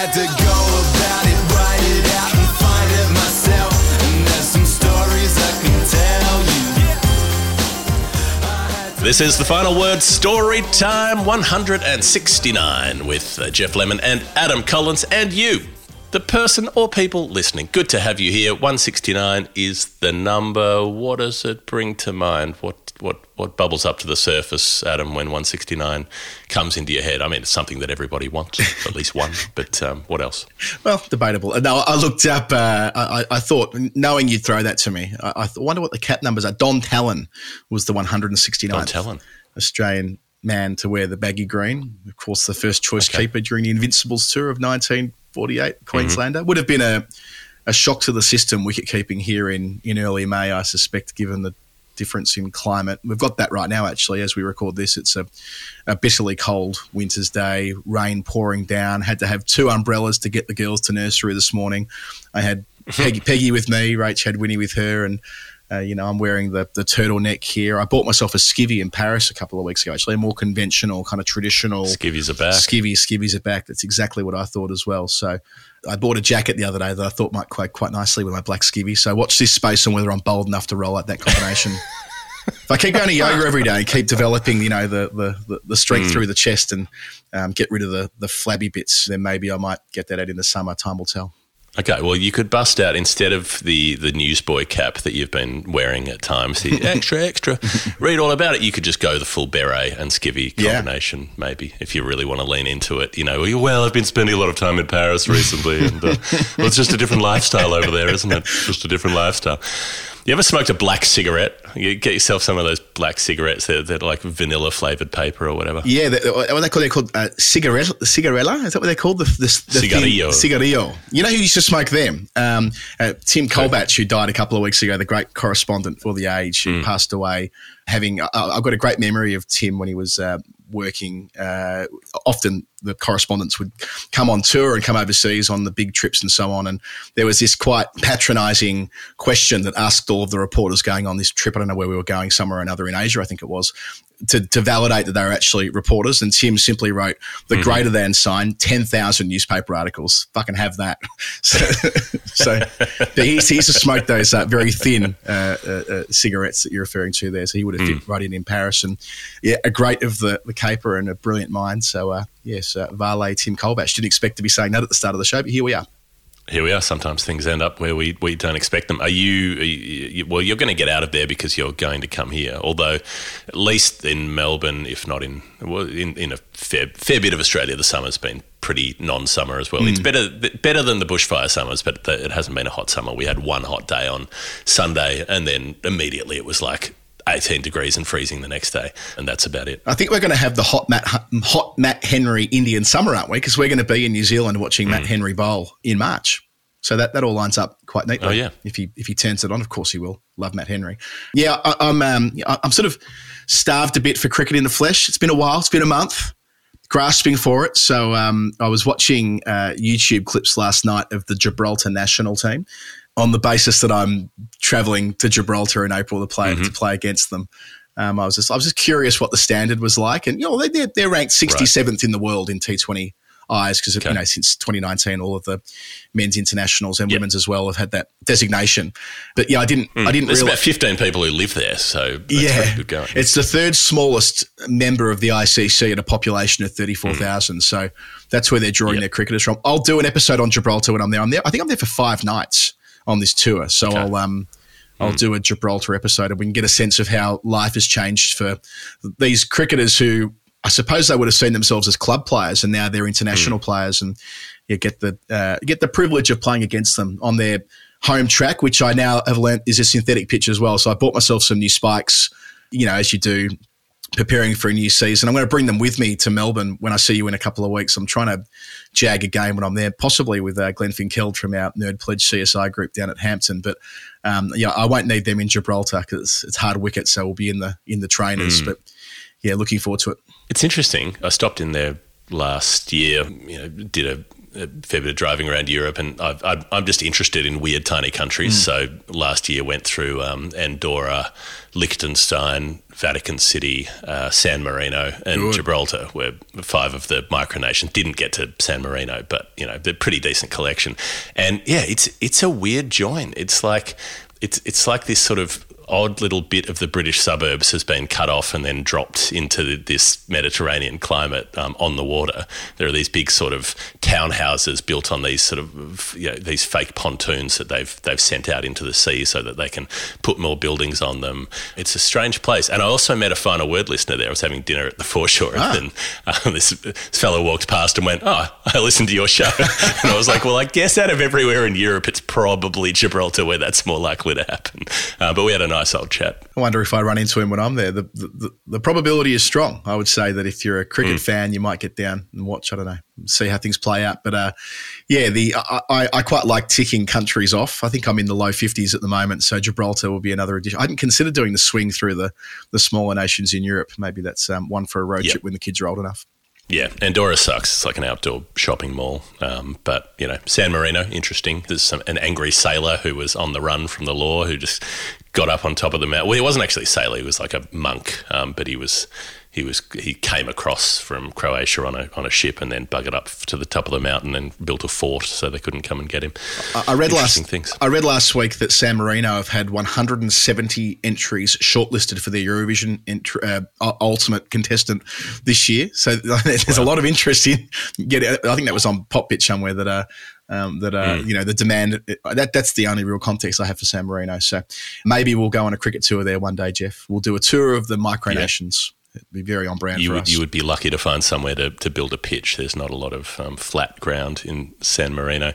had to go about it. This is the final word story time 169 with uh, Jeff Lemon and Adam Collins and you, the person or people listening. Good to have you here. 169 is the number. What does it bring to mind? What what bubbles up to the surface, Adam, when 169 comes into your head? I mean, it's something that everybody wants, at least one. But um, what else? Well, debatable. No, I looked up. Uh, I, I thought, knowing you'd throw that to me, I, I wonder what the cap numbers are. Don Tallon was the 169th Don Tallon. Australian man to wear the baggy green. Of course, the first choice Okay. keeper during the Invincibles tour of 1948, Mm-hmm. Queenslander. Would have been a, a shock to the system wicket keeping here in, in early May, I suspect, given the difference in climate. We've got that right now, actually, as we record this. It's a, a bitterly cold winter's day, rain pouring down. Had to have two umbrellas to get the girls to nursery this morning. I had Peggy, Peggy with me, Rach had Winnie with her, and uh, you know, I'm wearing the, the turtleneck here. I bought myself a skivvy in Paris a couple of weeks ago, actually, a more conventional, kind of traditional Skivvies are back. skivvy. Skivvies are back. That's exactly what I thought as well. So I bought a jacket the other day that I thought might quite quite nicely with my black skivvy. So watch this space on whether I'm bold enough to roll out that combination. if I keep going to yoga every day keep developing, you know, the the, the, strength through the chest and um, get rid of the, the flabby bits, then maybe I might get that out in the summer. Time will tell. Okay, well, you could bust out instead of the the newsboy cap that you've been wearing at times, the extra, extra. Read all about it. You could just go the full beret and skivvy Yeah. combination, maybe, if you really want to lean into it. You know, well, I've been spending a lot of time in Paris recently, and uh, well, it's just a different lifestyle over there, isn't it? Just a different lifestyle. You ever smoked a black cigarette? You get yourself some of those black cigarettes that that are like vanilla flavored paper or whatever. Yeah, the, what they called? They're called uh, cigarette, cigarella. Is that what they're called? The, the, the thin- Cigarillo. cigarillo. You know who used to smoke them? Um, uh, Tim Colebatch, who died a couple of weeks ago, the great correspondent for The Age, who passed away. Having, I I've got a great memory of Tim when he was uh, working. Uh, often the correspondents would come on tour and come overseas on the big trips and so on. And there was this quite patronising question that asked all of the reporters going on this trip. I don't know where we were going, somewhere or another in Asia, I think it was, to, to validate that they were actually reporters. And Tim simply wrote the greater than sign, 10,000 newspaper articles. Fucking have that. So, so he, he used to smoke those uh, very thin uh, uh, uh, cigarettes that you're referring to there. So he would have fit right in in Paris. And yeah, a great of the, the caper and a brilliant mind. So uh, yes, uh, Varley, Tim Colebatch. Didn't expect to be saying that at the start of the show, but here we are. Here we are. Sometimes things end up where we, we don't expect them. Are you, are you well? You're going to get out of there because you're going to come here. Although, at least in Melbourne, if not in well, in, in a fair fair bit of Australia, the summer's been pretty non-summer as well. It's hmm. better better than the bushfire summers, but it hasn't been a hot summer. We had one hot day on Sunday, and then immediately it was like 18 degrees and freezing the next day, and that's about it. I think we're going to have the hot Matt, hot Matt Henry Indian summer, aren't we? Because we're going to be in New Zealand watching Matt Henry bowl in March. So that, that all lines up quite neatly. Oh, yeah. If he if he turns it on, of course he will. Love Matt Henry. Yeah, I, I'm um, I'm sort of starved a bit for cricket in the flesh. It's been a while. It's been a month. Grasping for it. So um, I was watching uh, YouTube clips last night of the Gibraltar national team on the basis that I'm travelling to Gibraltar in April to play to mm-hmm. play against them. Um, I was just I was just curious what the standard was like, and you know they, they're, they're ranked 67th in the world in T20 eyes because you know since 2019 all of the men's internationals and Yep. women's as well have had that designation. But yeah, I didn't hmm. I didn't There's about 15 people who live there, so Yeah, good going. it's the third smallest member of the ICC at a population of 34,000. Hmm. So that's where they're drawing Yep. their cricketers from. I'll do an episode on Gibraltar when I'm there. I'm there. I think I'm there for five nights on this tour. So I'll um I'll do a Gibraltar episode and we can get a sense of how life has changed for these cricketers who I suppose they would have seen themselves as club players and now they're international players and you get the uh, get the privilege of playing against them on their home track, which I now have learnt is a synthetic pitch as well. So I bought myself some new spikes, you know, as you do preparing for a new season. I'm going to bring them with me to Melbourne when I see you in a couple of weeks. I'm trying to jag a game when I'm there, possibly with uh, Glenn Finkeld from our Nerd Pledge CSI group down at Hampton. But um, yeah, I won't need them in Gibraltar because it's hard wicket, so we'll be in the in the trainers. But yeah, looking forward to it. It's interesting. I stopped in there last year. You know, did a a fair bit of driving around Europe, and I've, I've, I'm just interested in weird, tiny countries. So last year went through um, Andorra, Liechtenstein, Vatican City, uh, San Marino, and Good. Gibraltar, where five of the micronations didn't get to San Marino, but you know they're pretty decent collection. And yeah, it's it's a weird join. It's like it's it's like this sort of odd little bit of the British suburbs has been cut off and then dropped into this Mediterranean climate um, on the water. There are these big sort of townhouses built on these sort of you know, these fake pontoons that they've they've sent out into the sea so that they can put more buildings on them. It's a strange place. And I also met a final word listener there. I was having dinner at the foreshore Ah. and uh, this, this fellow walked past and went, "Oh, I listened to your show," and I was like, "Well, I guess out of everywhere in Europe, it's probably Gibraltar where that's more likely to happen." Uh, but we had a nice old chat. I wonder if I run into him when I'm there. The, the, the, probability is strong. I would say that if you're a cricket Mm. fan, you might get down and watch. I don't know, see how things play out. But uh, yeah, the I, I, I quite like ticking countries off. I think I'm in the low 50s at the moment, so Gibraltar will be another addition. I hadn't considered doing the swing through the the smaller nations in Europe. Maybe that's um, one for a road Yep. trip when the kids are old enough. Yeah, Andorra sucks. It's like an outdoor shopping mall. Um, but you know, San Marino, interesting. There's some, an angry sailor who was on the run from the law who just got up on top of the mountain. Well, he wasn't actually a sailor; he was like a monk. Um, but he was he was he came across from Croatia on a on a ship and then buggered up to the top of the mountain and built a fort so they couldn't come and get him. I I read last things. I read last week that San Marino have had 170 entries shortlisted for the Eurovision entr uh, ultimate contestant this year. So there's a lot of interest in getting. I think that was on Popbitch somewhere that uh, um, that uh, you know the demand that that's the only real context I have for San Marino. So maybe we'll go on a cricket tour there one day, Jeff. We'll do a tour of the micronations. It'd be very on brand You for would, us. you would be lucky to find somewhere to, to build a pitch. There's not a lot of um, flat ground in San Marino.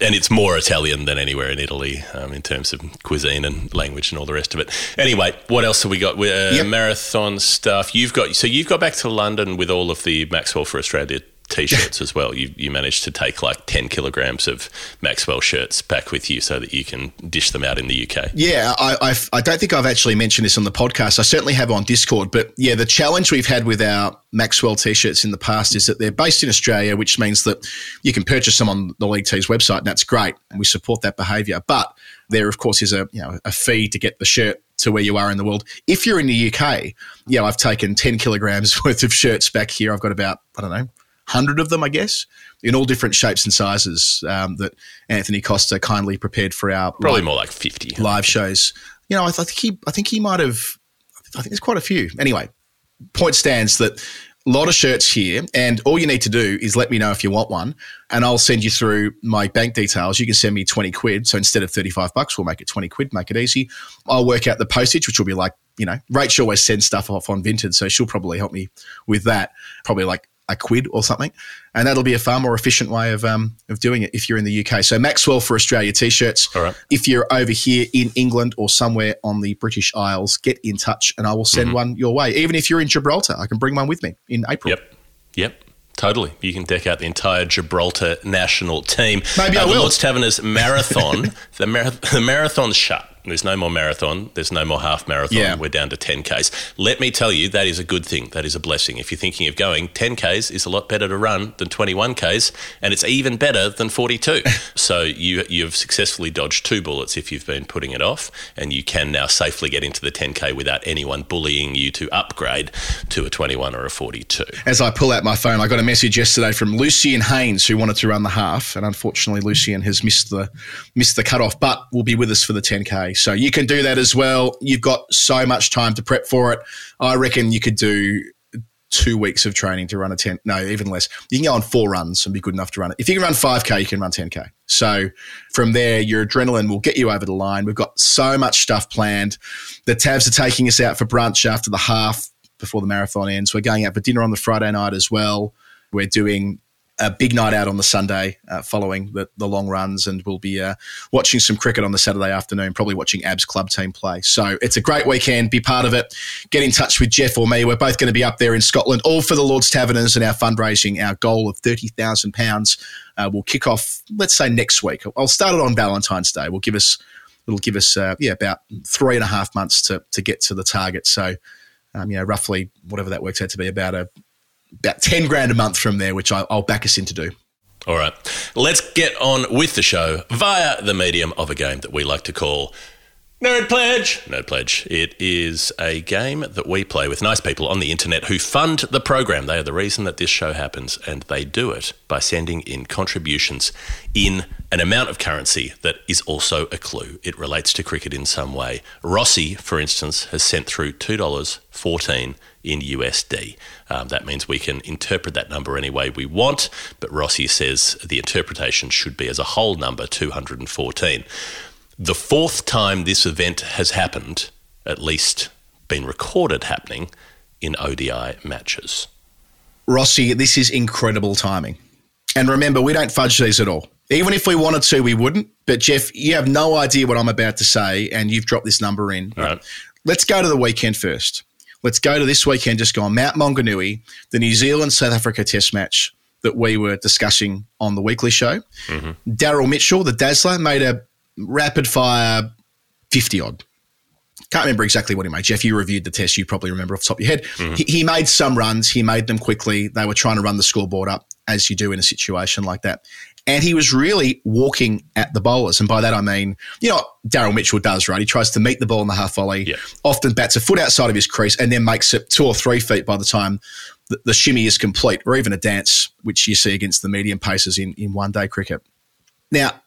And it's more Italian than anywhere in Italy um, in terms of cuisine and language and all the rest of it. Anyway, what else have we got? Uh, Yep. Marathon stuff. You've got So you've got back to London with all of the Maxwell for Australia t-shirts as well. You, you managed to take like 10 kilograms of Maxwell shirts back with you so that you can dish them out in the UK. Yeah, I, I've, I don't think I've actually mentioned this on the podcast. I certainly have on Discord. But yeah, the challenge we've had with our Maxwell t-shirts in the past is that they're based in Australia, which means that you can purchase them on the League T's website, and that's great. And we support that behaviour. But there, of course, is a you know a fee to get the shirt to where you are in the world. If you're in the UK, yeah, I've taken 10 kilograms worth of shirts back here. I've got about, I don't know, 100 of them, I guess, in all different shapes and sizes um, that Anthony Costa kindly prepared for our Probably more like 50. live shows. You know, I, th- I think he, I think he might have. I think there's quite a few. Anyway, point stands that a lot of shirts here, and all you need to do is let me know if you want one, and I'll send you through my bank details. You can send me twenty quid. So instead of thirty five bucks, we'll make it twenty quid. Make it easy. I'll work out the postage, which will be like you know, Rachel always sends stuff off on Vinted, so she'll probably help me with that. Probably like a quid or something, and that'll be a far more efficient way of um, of doing it if you're in the UK. So Maxwell for Australia t-shirts. All right. If you're over here in England or somewhere on the British Isles, get in touch and I will send one your way. Even if you're in Gibraltar, I can bring one with me in April. Yep. Yep. Totally. You can deck out the entire Gibraltar national team. Maybe I the will. Lord's Taverners marathon. the, mar- the marathon's shut. There's no more marathon. There's no more half marathon. Yeah. We're down to 10Ks. Let me tell you, that is a good thing. That is a blessing. If you're thinking of going, 10Ks is a lot better to run than 21Ks, and it's even better than 42. so you, you've successfully dodged two bullets if you've been putting it off, and you can now safely get into the 10K without anyone bullying you to upgrade to a 21 or a 42. As I pull out my phone, I got a message yesterday from Lucian Haynes who wanted to run the half, and unfortunately Lucian has missed the missed the cutoff, but will be with us for the 10k. So you can do that as well. You've got so much time to prep for it. I reckon you could do two weeks of training to run a 10 no even less. You can go on four runs and be good enough to run it. If you can run 5k you can run 10k so from there your adrenaline will get you over the line. We've got so much stuff planned. The tabs are taking us out for brunch after the half before the marathon ends. We're going out for dinner on the friday night as well. We're doing a big night out on the Sunday uh, following the, the long runs, and we'll be uh, watching some cricket on the Saturday afternoon, probably watching Abs club team play. So it's a great weekend. Be part of it. Get in touch with Jeff or me. We're both going to be up there in Scotland, all for the Lord's Taverners and our fundraising. Our goal of £30,000 uh, will kick off, let's say, next week. I'll start it on Valentine's Day. We'll give us, it'll give us, uh, yeah, about three and a half months to, to get to the target. So, um, you know, roughly whatever that works out to be about a, about 10 grand a month from there, which I, I'll back us in to do. All right. let's get on with the show via the medium of a game that we like to call Nerd Pledge. Nerd Pledge. It is a game that we play with nice people on the internet who fund the program. They are the reason that this show happens, and they do it by sending in contributions in an amount of currency that is also a clue. It relates to cricket in some way. Rossi, for instance, has sent through $2.14 in USD. Um, that means we can interpret that number any way we want, but Rossi says the interpretation should be as a whole number, 214 the fourth time this event has happened, at least been recorded happening, in ODI matches. Rossi, this is incredible timing. And remember, we don't fudge these at all. Even if we wanted to, we wouldn't. But Jeff, you have no idea what I'm about to say, and you've dropped this number in. Right. Let's go to the weekend first. Let's go to this weekend just gone. Mount Maunganui, the New Zealand South Africa Test match that we were discussing on the weekly show. Mm-hmm. Daryl Mitchell, the Dazzler, made a rapid fire 50 odd. Can't remember exactly what he made. Jeff, you reviewed the test. You probably remember off the top of your head. Mm-hmm. He, he made some runs. He made them quickly. They were trying to run the scoreboard up, as you do in a situation like that. And he was really walking at the bowlers. And by that, I mean, you know Daryl Mitchell does, right? He tries to meet the ball in the half volley, Yeah. often bats a foot outside of his crease, and then makes it two or three feet by the time the, the shimmy is complete, or even a dance, which you see against the medium paces in, in one day cricket. Now,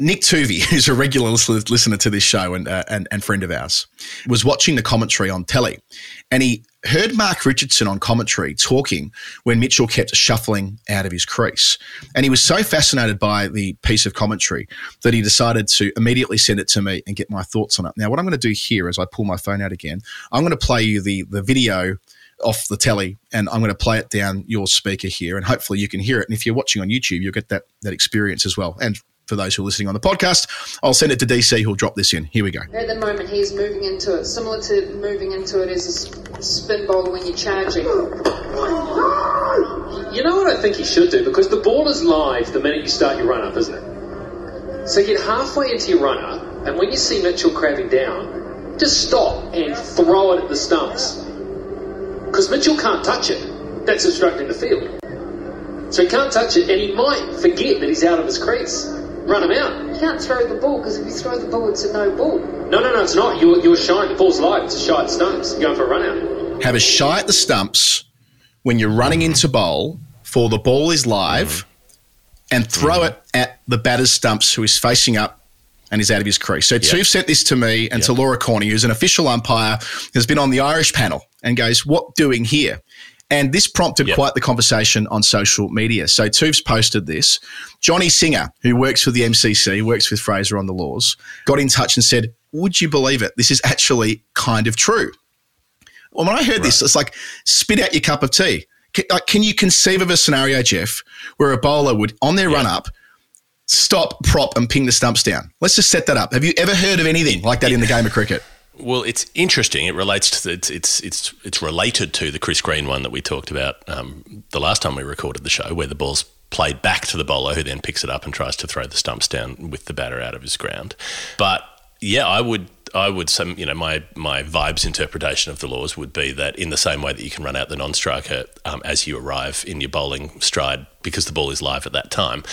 Nick Tuvey, who's a regular listener, to this show and, uh, and and friend of ours, was watching the commentary on telly, and he heard Mark Richardson on commentary talking when Mitchell kept shuffling out of his crease, and he was so fascinated by the piece of commentary that he decided to immediately send it to me and get my thoughts on it. Now, what I'm going to do here, as I pull my phone out again, I'm going to play you the the video off the telly and I'm going to play it down your speaker here and hopefully you can hear it. And if you're watching on YouTube, you'll get that that experience as well. And for those who are listening on the podcast, I'll send it to DC who'll drop this in. Here we go. At the moment, he's moving into it, similar to moving into it is a spin bowler when you're charging. You know what I think he should do? Because the ball is live the minute you start your run up, isn't it? So get halfway into your run up, and when you see Mitchell crabbing down, just stop and throw it at the stumps. Because Mitchell can't touch it. That's obstructing the field. So he can't touch it, and he might forget that he's out of his crease. Run him out. You can't throw the ball because if you throw the ball, it's a no ball. No, no, no, it's not. You're, you're shying. The ball's live. It's a shy at stumps. You're going for a run out. Have a shy at the stumps when you're running into bowl for the ball is live mm-hmm. and throw mm-hmm. it at the batter's stumps who is facing up and is out of his crease. So Tuve sent this to me and to Laura Corney, who's an official umpire, has been on the Irish panel and goes, What doing here? And this prompted Yep. quite the conversation on social media. So Tuve's posted this. Johnny Singer, who works for the MCC, works with Fraser on the laws, got in touch and said, Would you believe it? This is actually kind of true. Well, when I heard this, it's like spit out your cup of tea. Can, like, can you conceive of a scenario, Jeff, where a bowler would, on their run up, stop, prop, and ping the stumps down? Let's just set that up. Have you ever heard of anything like that in the game of cricket? Well, it's interesting. It relates to the, it's it's it's it's related to the Chris Green one that we talked about um, the last time we recorded the show, where the ball's played back to the bowler, who then picks it up and tries to throw the stumps down with the batter out of his ground. But yeah, I would I would say you know my my vibes interpretation of the laws would be that in the same way that you can run out the non-striker um, as you arrive in your bowling stride because the ball is live at that time,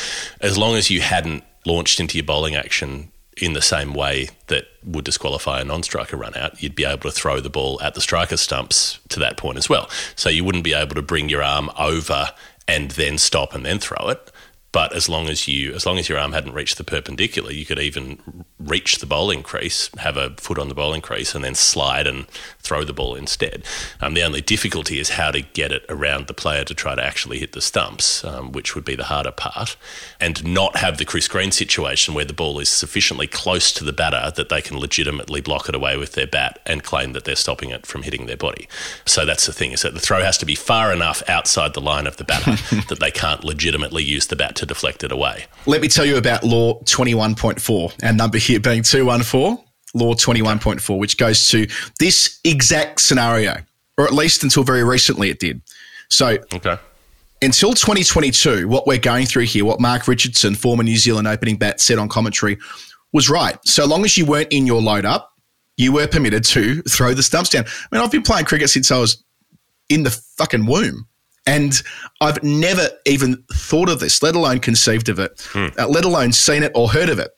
as long as you hadn't launched into your bowling action in the same way that would disqualify a non-striker run out, you'd be able to throw the ball at the striker stumps to that point as well. So you wouldn't be able to bring your arm over and then stop and then throw it. But as long as you, as long as your arm hadn't reached the perpendicular, you could even reach the bowling crease, have a foot on the bowling crease, and then slide and throw the ball instead. Um, the only difficulty is how to get it around the player to try to actually hit the stumps, um, which would be the harder part, and not have the Chris Green situation where the ball is sufficiently close to the batter that they can legitimately block it away with their bat and claim that they're stopping it from hitting their body. So that's the thing is that the throw has to be far enough outside the line of the batter that they can't legitimately use the bat to deflect it away. Let me tell you about Law 21.4, our number here being 214, Law 21.4, which goes to this exact scenario, or at least until very recently it did. So Okay. until 2022, what we're going through here, what Mark Richardson, former New Zealand opening bat, said on commentary was right. So long as you weren't in your load up, you were permitted to throw the stumps down. I mean, I've been playing cricket since I was in the fucking womb. And I've never even thought of this, let alone conceived of it, uh, let alone seen it or heard of it.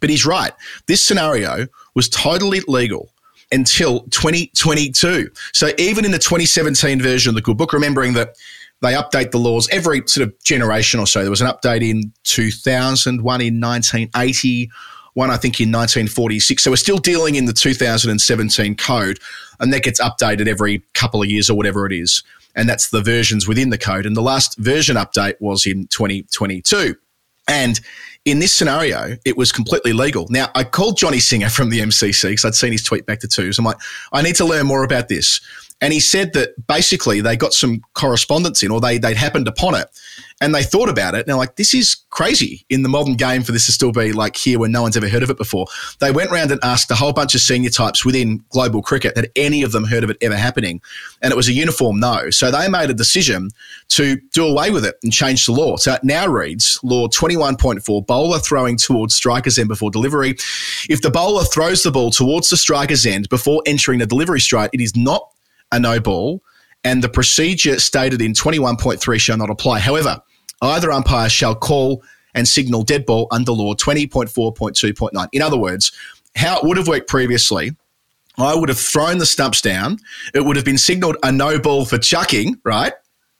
But he's right. This scenario was totally legal until 2022. So even in the 2017 version of the Good Book, remembering that they update the laws every sort of generation or so. There was an update in 2000, one in 1980, one I think in 1946. So we're still dealing in the 2017 code, and that gets updated every couple of years or whatever it is. And that's the versions within the code. And the last version update was in 2022. And in this scenario, it was completely legal. Now, I called Johnny Singer from the MCC because I'd seen his tweet back to twos. I'm like, I need to learn more about this. And he said that basically they got some correspondence in or they, they'd happened upon it and they thought about it. And they're like, this is crazy in the modern game for this to still be like here when no one's ever heard of it before. They went around and asked a whole bunch of senior types within global cricket had any of them heard of it ever happening. And it was a uniform no. So they made a decision to do away with it and change the law. So it now reads law 21.4 bowler throwing towards striker's end before delivery. If the bowler throws the ball towards the striker's end before entering the delivery strike, it is not a no ball, and the procedure stated in 21.3 shall not apply. However, either umpire shall call and signal dead ball under law 20.4.2.9. In other words, how it would have worked previously, I would have thrown the stumps down. It would have been signalled a no ball for chucking, right?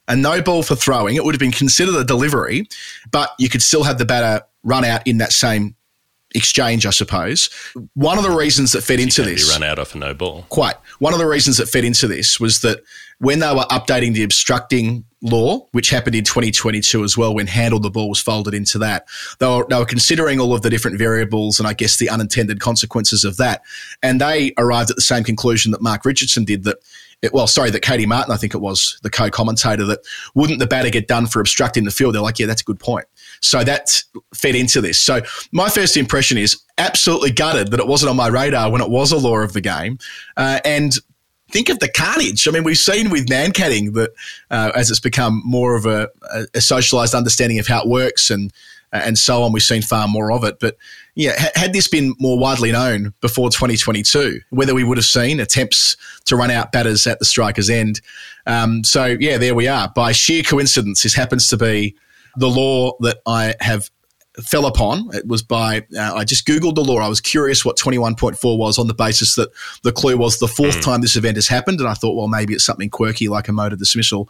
A no ball for throwing. It would have been considered a delivery, but you could still have the batter run out in that same exchange, I suppose. One of the reasons that fed into this run out off a no ball. quite. One of the reasons that fed into this was that when they were updating the obstructing law, which happened in 2022 as well, when handle the ball was folded into that, they were, they were considering all of the different variables and I guess the unintended consequences of that. And they arrived at the same conclusion that Mark Richardson did that. It, well, sorry, that Katey Martin, I think it was the co-commentator, that wouldn't the batter get done for obstructing the field? They're like, yeah, that's a good point. So that fed into this. So my first impression is absolutely gutted that it wasn't on my radar when it was a law of the game. Uh, and think of the carnage. I mean, we've seen with Mankading that uh, as it's become more of a, a, socialized understanding of how it works and uh, and so on, we've seen far more of it. But yeah, ha- had this been more widely known before 2022, whether we would have seen attempts to run out batters at the striker's end. Um, so yeah, there we are. By sheer coincidence, this happens to be the law that I have fell upon. It was by, uh, I just Googled the law. I was curious what 21.4 was on the basis that the clue was the fourth time this event has happened. And I thought, well, maybe it's something quirky like a motor dismissal.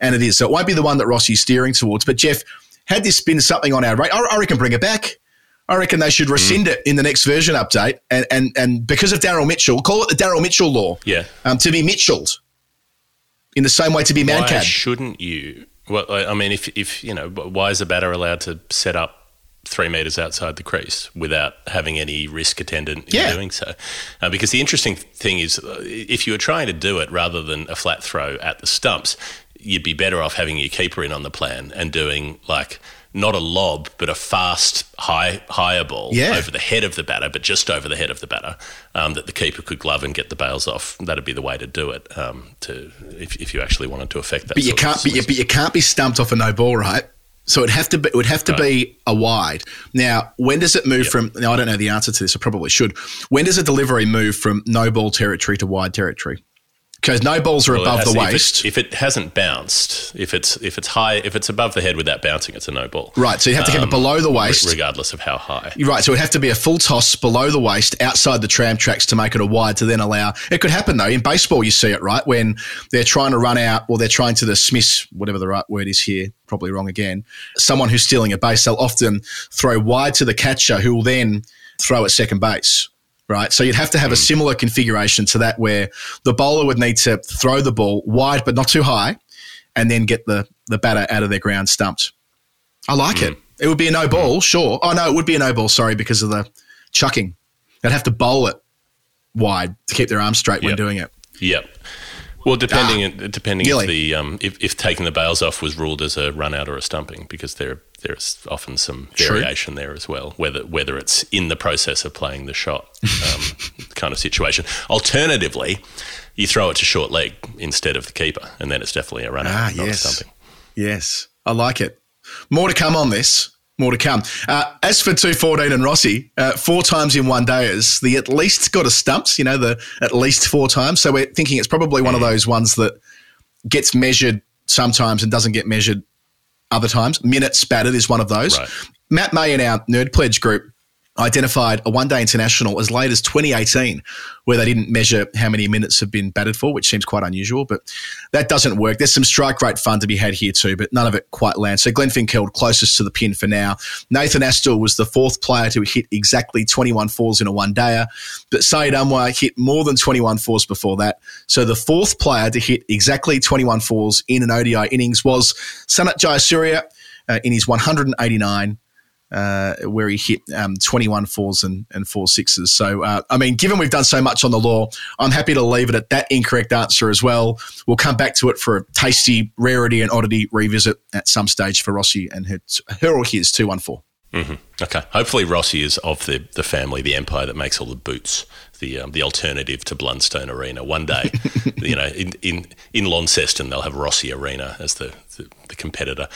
And it is. So it won't be the one that Rossi's steering towards. But Jeff, had this been something on our rate, I, I reckon bring it back. I reckon they should rescind it in the next version update. And, and, and because of Daryl Mitchell, call it the Daryl Mitchell law. Yeah. Um, to be Mitchelled in the same way to be Why shouldn't you? Well, I I mean, if if you know, why is a batter allowed to set up three meters outside the crease without having any risk attendant in Yeah. doing so? Uh, because the interesting thing is, uh, if you were trying to do it rather than a flat throw at the stumps, you'd be better off having your keeper in on the plan and doing like. Not a lob, but a fast, high, higher ball Yeah. over the head of the batter, but just over the head of the batter, um, that the keeper could glove and get the bails off. That'd be the way to do it. Um, to if, if you actually wanted to affect that. But you can't. But you, but you can't be stumped off a no ball, right? So it'd have to be. It would have to be a wide. Now, when does it move from? Now, I don't know the answer to this. I probably should. When does a delivery move from no ball territory to wide territory? Because no balls are Well, above has the to- if it- waist, If it, hasn't bounced, if it's if it's high, if it's above the head without bouncing, it's a no ball. right? So you have to keep it um, below the waist. regardless of how high. Right. So it'd have to be a full toss below the waist outside the tram tracks to make it a wide to then allow. It could happen though. In baseball, you see it, right? When they're trying to run out or they're trying to dismiss whatever the right word is here, probably wrong again, someone who's stealing a base, they'll often throw wide to the catcher who will then throw at second base. Right. So you'd have to have a hmm. similar configuration to that where the bowler would need to throw the ball wide but not too high and then get the, the batter out of their ground stumped. I like it. Hmm. It would be a no hmm. ball, sure. Oh no, it would be a no ball. Sorry, because of the chucking. They'd have to bowl it wide to keep their arms straight when doing it. Yep. Well, depending ah, depending Gilly. if the um, if, if taking the bails off was ruled as a run out or a stumping, because there there's often some True. variation there as well. Whether whether it's in the process of playing the shot um, kind of situation. Alternatively, you throw it to short leg instead of the keeper, and then it's definitely a run out, Ah, yes. stumping. Yes, I like it. More to come on this. More to come. Uh, as for 214 and Rossi, uh, four times in one day is the at least got a stumps, you know, the at least four times. So we're thinking it's probably one of those ones that gets measured sometimes and doesn't get measured other times. Minutes batted is one of those. Right. Matt May in our Nerd Pledge group identified a one day international as late as 2018 where they didn't measure how many minutes have been batted for, which seems quite unusual, but that doesn't work. There's some strike rate fun to be had here too, but none of it quite lands. So Glenn Finkeld closest to the pin for now. Nathan Astle was the fourth player to hit exactly 21 fours in a one dayer, but Saeed Anwar hit more than 21 fours before that. So the fourth player to hit exactly 21 fours in an ODI innings was Sanath Jayasuriya uh, in his 189 uh, where he hit um, 21 fours and, and four sixes. So, uh, I mean, given we've done so much on the law, I'm happy to leave it at that incorrect answer as well. We'll come back to it for a tasty rarity and oddity revisit at some stage for Rossi and her, her or his 214. Okay. Hopefully, Rossi is of the, the family, the empire that makes all the boots, the um, the alternative to Blundstone Arena. One day, you know, in, in, in Launceston, they'll have Rossi Arena as the, the, the competitor.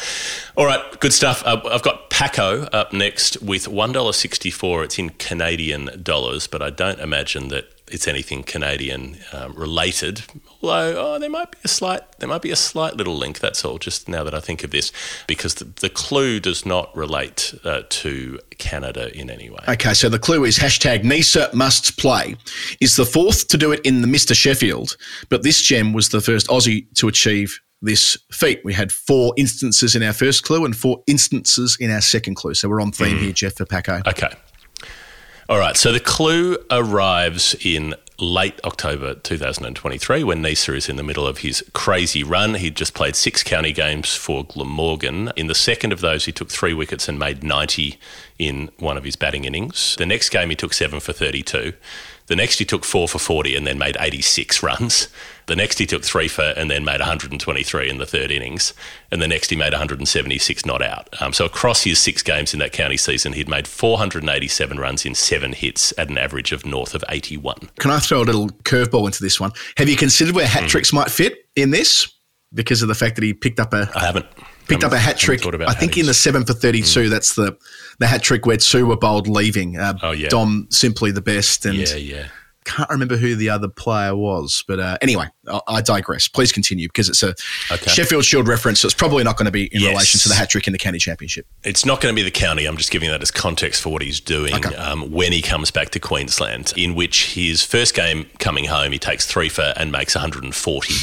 All right, good stuff. Uh, I've got Packo up next with $1.64. It's in Canadian dollars, but I don't imagine that it's anything Canadian um, related. Although, oh, there might be a slight, there might be a slight little link. That's all. Just now that I think of this, because the, the clue does not relate uh, to Canada in any way. Okay, so the clue is hashtag Neser must play. Is the fourth to do it in the Marsh Sheffield, but this gem was the first Aussie to achieve this feat. We had four instances in our first clue and four instances in our second clue. So we're on theme here, Jeff, for Packo. Okay. All right. So the clue arrives in late October 2023 when Neser is in the middle of his crazy run. He'd just played six county games for Glamorgan. In the second of those, he took three wickets and made 90 in one of his batting innings. The next game, he took seven for 32. The next, he took four for 40 and then made 86 runs. The next, he took three for and then made 123 in the third innings. And the next, he made 176 not out. Um, so across his six games in that county season, he'd made 487 runs in seven hits at an average of north of 81. Can I throw a little curveball into this one? Have you considered where hat tricks might fit in this? Because of the fact that he picked up a I haven't picked up a hat trick. I think in the seven for thirty-two. That's the the hat trick where two were bowled leaving. Uh, Oh, yeah. Dom simply the best, and Yeah, yeah. Can't remember who the other player was. But uh, anyway, I, I digress. Please continue because it's a Okay. Sheffield Shield reference. So it's probably not going to be in Yes. relation to the hat trick in the county championship. It's not going to be the county. I'm just giving that as context for what he's doing Okay. um, when he comes back to Queensland, in which his first game coming home, he takes three for and makes 140.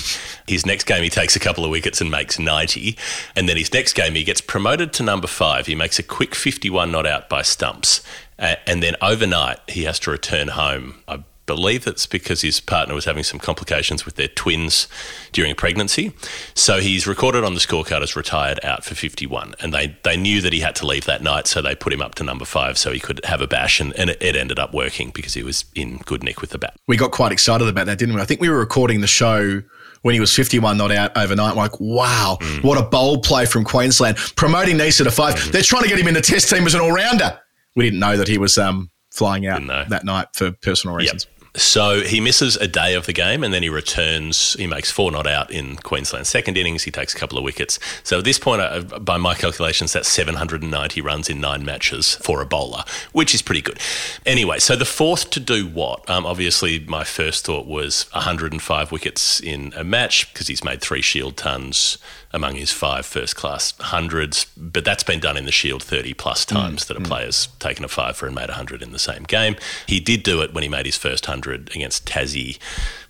His next game, he takes a couple of wickets and makes 90. And then his next game, he gets promoted to number five. He makes a quick 51 not out by stumps. Uh, and then overnight, he has to return home. I believe it's because his partner was having some complications with their twins during pregnancy. So he's recorded on the scorecard as retired out for 51. And they, they knew that he had to leave that night, so they put him up to number five so he could have a bash. And, and it, it ended up working because he was in good nick with the bat. We got quite excited about that, didn't we? I think we were recording the show when he was 51 not out overnight. We're like, wow, Mm. what a bold play from Queensland. Promoting Neser to 5 Mm-hmm. They're trying to get him in the test team as an all rounder. We didn't know that he was um, flying out that night for personal reasons. So he misses a day of the game and then he returns. He makes four not out in Queensland's second innings. He takes a couple of wickets. So at this point, uh, by my calculations, that's 790 runs in nine matches for a bowler, which is pretty good. Anyway, so the fourth to do what? Um, obviously, my first thought was 105 wickets in a match because he's made three Shield tons among his five first class hundreds, but that's been done in the Shield 30 plus mm, times that a mm. player's taken a five for and made 100 in the same game. He did do it when he made his first 100 against Tassie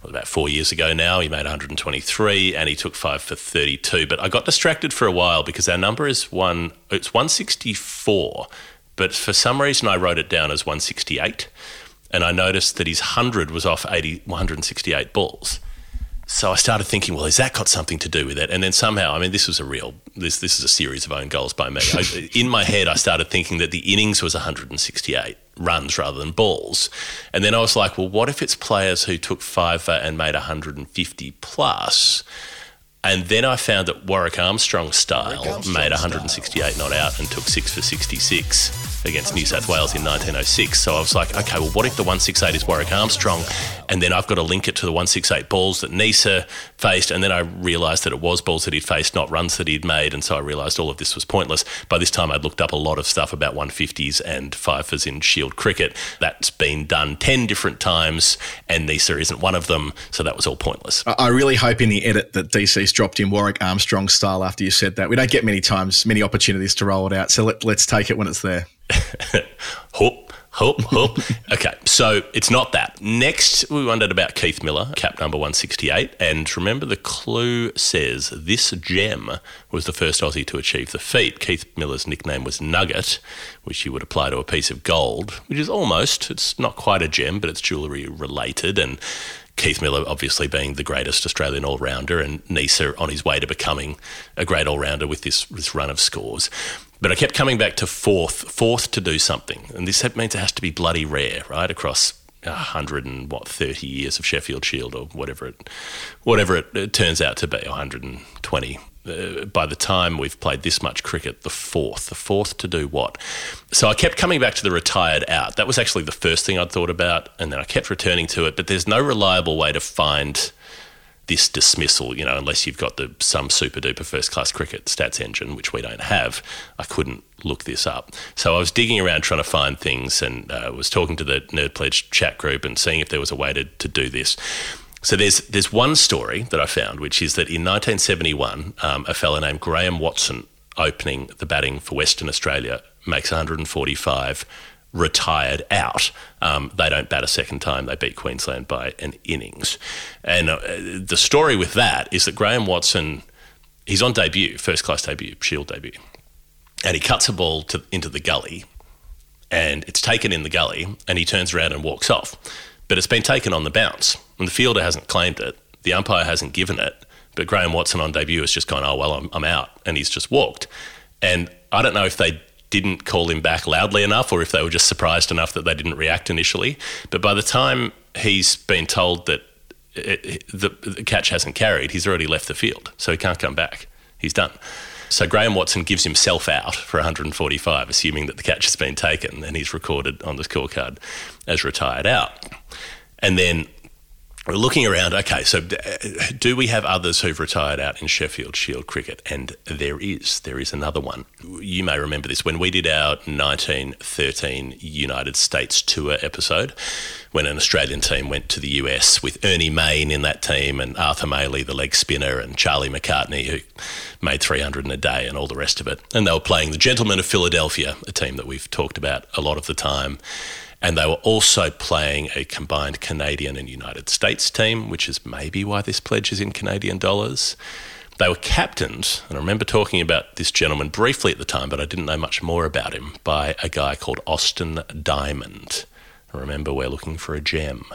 well, about four years ago now. He made 123 and he took five for 32. But I got distracted for a while because our number is one, it's 164, but for some reason I wrote it down as 168. And I noticed that his 100 was off 80, 168 balls. So I started thinking, well, has that got something to do with it? And then somehow, I mean, this was a real, this this is a series of own goals by me. I, in my head, I started thinking that the innings was 168 runs rather than balls. And then I was like, well, what if it's players who took five and made 150 plus? And then I found that Warwick Armstrong style made 168 not out and took six for 66 against New South Wales in 1906. So I was like, okay, well, what if the 168 is Warwick Armstrong? And then I've got to link it to the 168 balls that Neser faced. And then I realised that it was balls that he'd faced, not runs that he'd made. And so I realised all of this was pointless. By this time, I'd looked up a lot of stuff about 150s and fifers in Shield cricket. That's been done 10 different times, and Neser isn't one of them. So that was all pointless. I I really hope in the edit that DC's dropped in Warwick Armstrong style after you said that. We don't get many times, many opportunities to roll it out. So let, let's take it when it's there. Hope, hope, hope. okay, so it's not that. Next, we wondered about Keith Miller, cap number 168. And remember, the clue says this gem was the first Aussie to achieve the feat. Keith Miller's nickname was Nugget, which you would apply to a piece of gold, which is almost, it's not quite a gem, but it's jewellery related. And Keith Miller, obviously being the greatest Australian all rounder, and Neser on his way to becoming a great all rounder with this, this run of scores. But I kept coming back to fourth, fourth to do something, and this means it has to be bloody rare, right? Across a hundred and what thirty years of Sheffield Shield or whatever it, whatever it, it turns out to be, one hundred and twenty. Uh, by the time we've played this much cricket, the fourth, the fourth to do what? So I kept coming back to the retired out. That was actually the first thing I'd thought about, and then I kept returning to it. But there's no reliable way to find this dismissal, you know, unless you've got the some super duper first class cricket stats engine, which we don't have. I couldn't look this up. So I was digging around trying to find things and uh, was talking to the Nerd Pledge chat group and seeing if there was a way to, to do this. So there's there's one story that I found, which is that in 1971, um, a fellow named Graham Watson, opening the batting for Western Australia, makes 145 retired out. Um, they don't bat a second time. They beat Queensland by an innings. And uh, the story with that is that Graham Watson, he's on debut, first class debut, Shield debut, and he cuts a ball to, into the gully, and it's taken in the gully, and he turns around and walks off. But it's been taken on the bounce, and the fielder hasn't claimed it. The umpire hasn't given it. But Graham Watson on debut has just gone, oh, well, I'm, I'm out. And he's just walked. And I don't know if they didn't call him back loudly enough or if they were just surprised enough that they didn't react initially. But by the time he's been told that it, it, the, the catch hasn't carried, he's already left the field. So he can't come back. He's done. So Graham Watson gives himself out for 145, assuming that the catch has been taken, and he's recorded on the scorecard as retired out. And then we're looking around. Okay, so do we have others who've retired out in Sheffield Shield cricket? And there is. There is another one. You may remember this when we did our 1913 United States tour episode, when an Australian team went to the US with Ernie Main in that team and Arthur Mailey, the leg spinner, and Charlie Macartney, who made 300 in a day and all the rest of it. And they were playing the Gentlemen of Philadelphia, a team that we've talked about a lot of the time and they were also playing a combined Canadian and United States team, which is maybe why this pledge is in Canadian dollars. They were captained, and I remember talking about this gentleman briefly at the time, but I didn't know much more about him, by a guy called Austin Diamond. Remember, we're looking for a gem.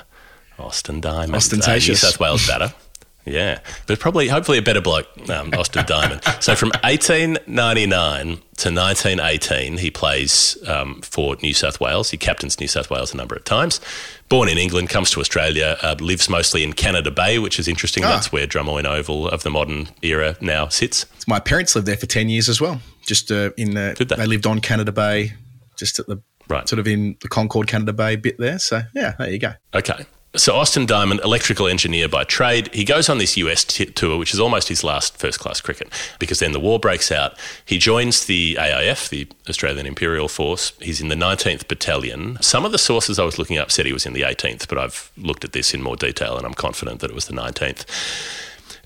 Austin Diamond. Ostentatious. Uh, New South Wales batter. Yeah, but probably, hopefully, a better bloke, um, Austin Diamond. So from 1899 to 1918, he plays um, for New South Wales. He captains New South Wales a number of times. Born in England, comes to Australia, uh, lives mostly in Canada Bay, which is interesting. Ah. That's where Drummoyne Oval of the modern era now sits. My parents lived there for 10 years as well. Just uh, in the, Did they? they lived on Canada Bay, just at the Right. sort of in the Concord Canada Bay bit there. So, yeah, there you go. Okay. So Austin Diamond, electrical engineer by trade, he goes on this US t- tour, which is almost his last first class cricket, because then the war breaks out. He joins the AIF, the Australian Imperial Force. He's in the 19th Battalion. Some of the sources I was looking up said he was in the 18th, but I've looked at this in more detail and I'm confident that it was the 19th.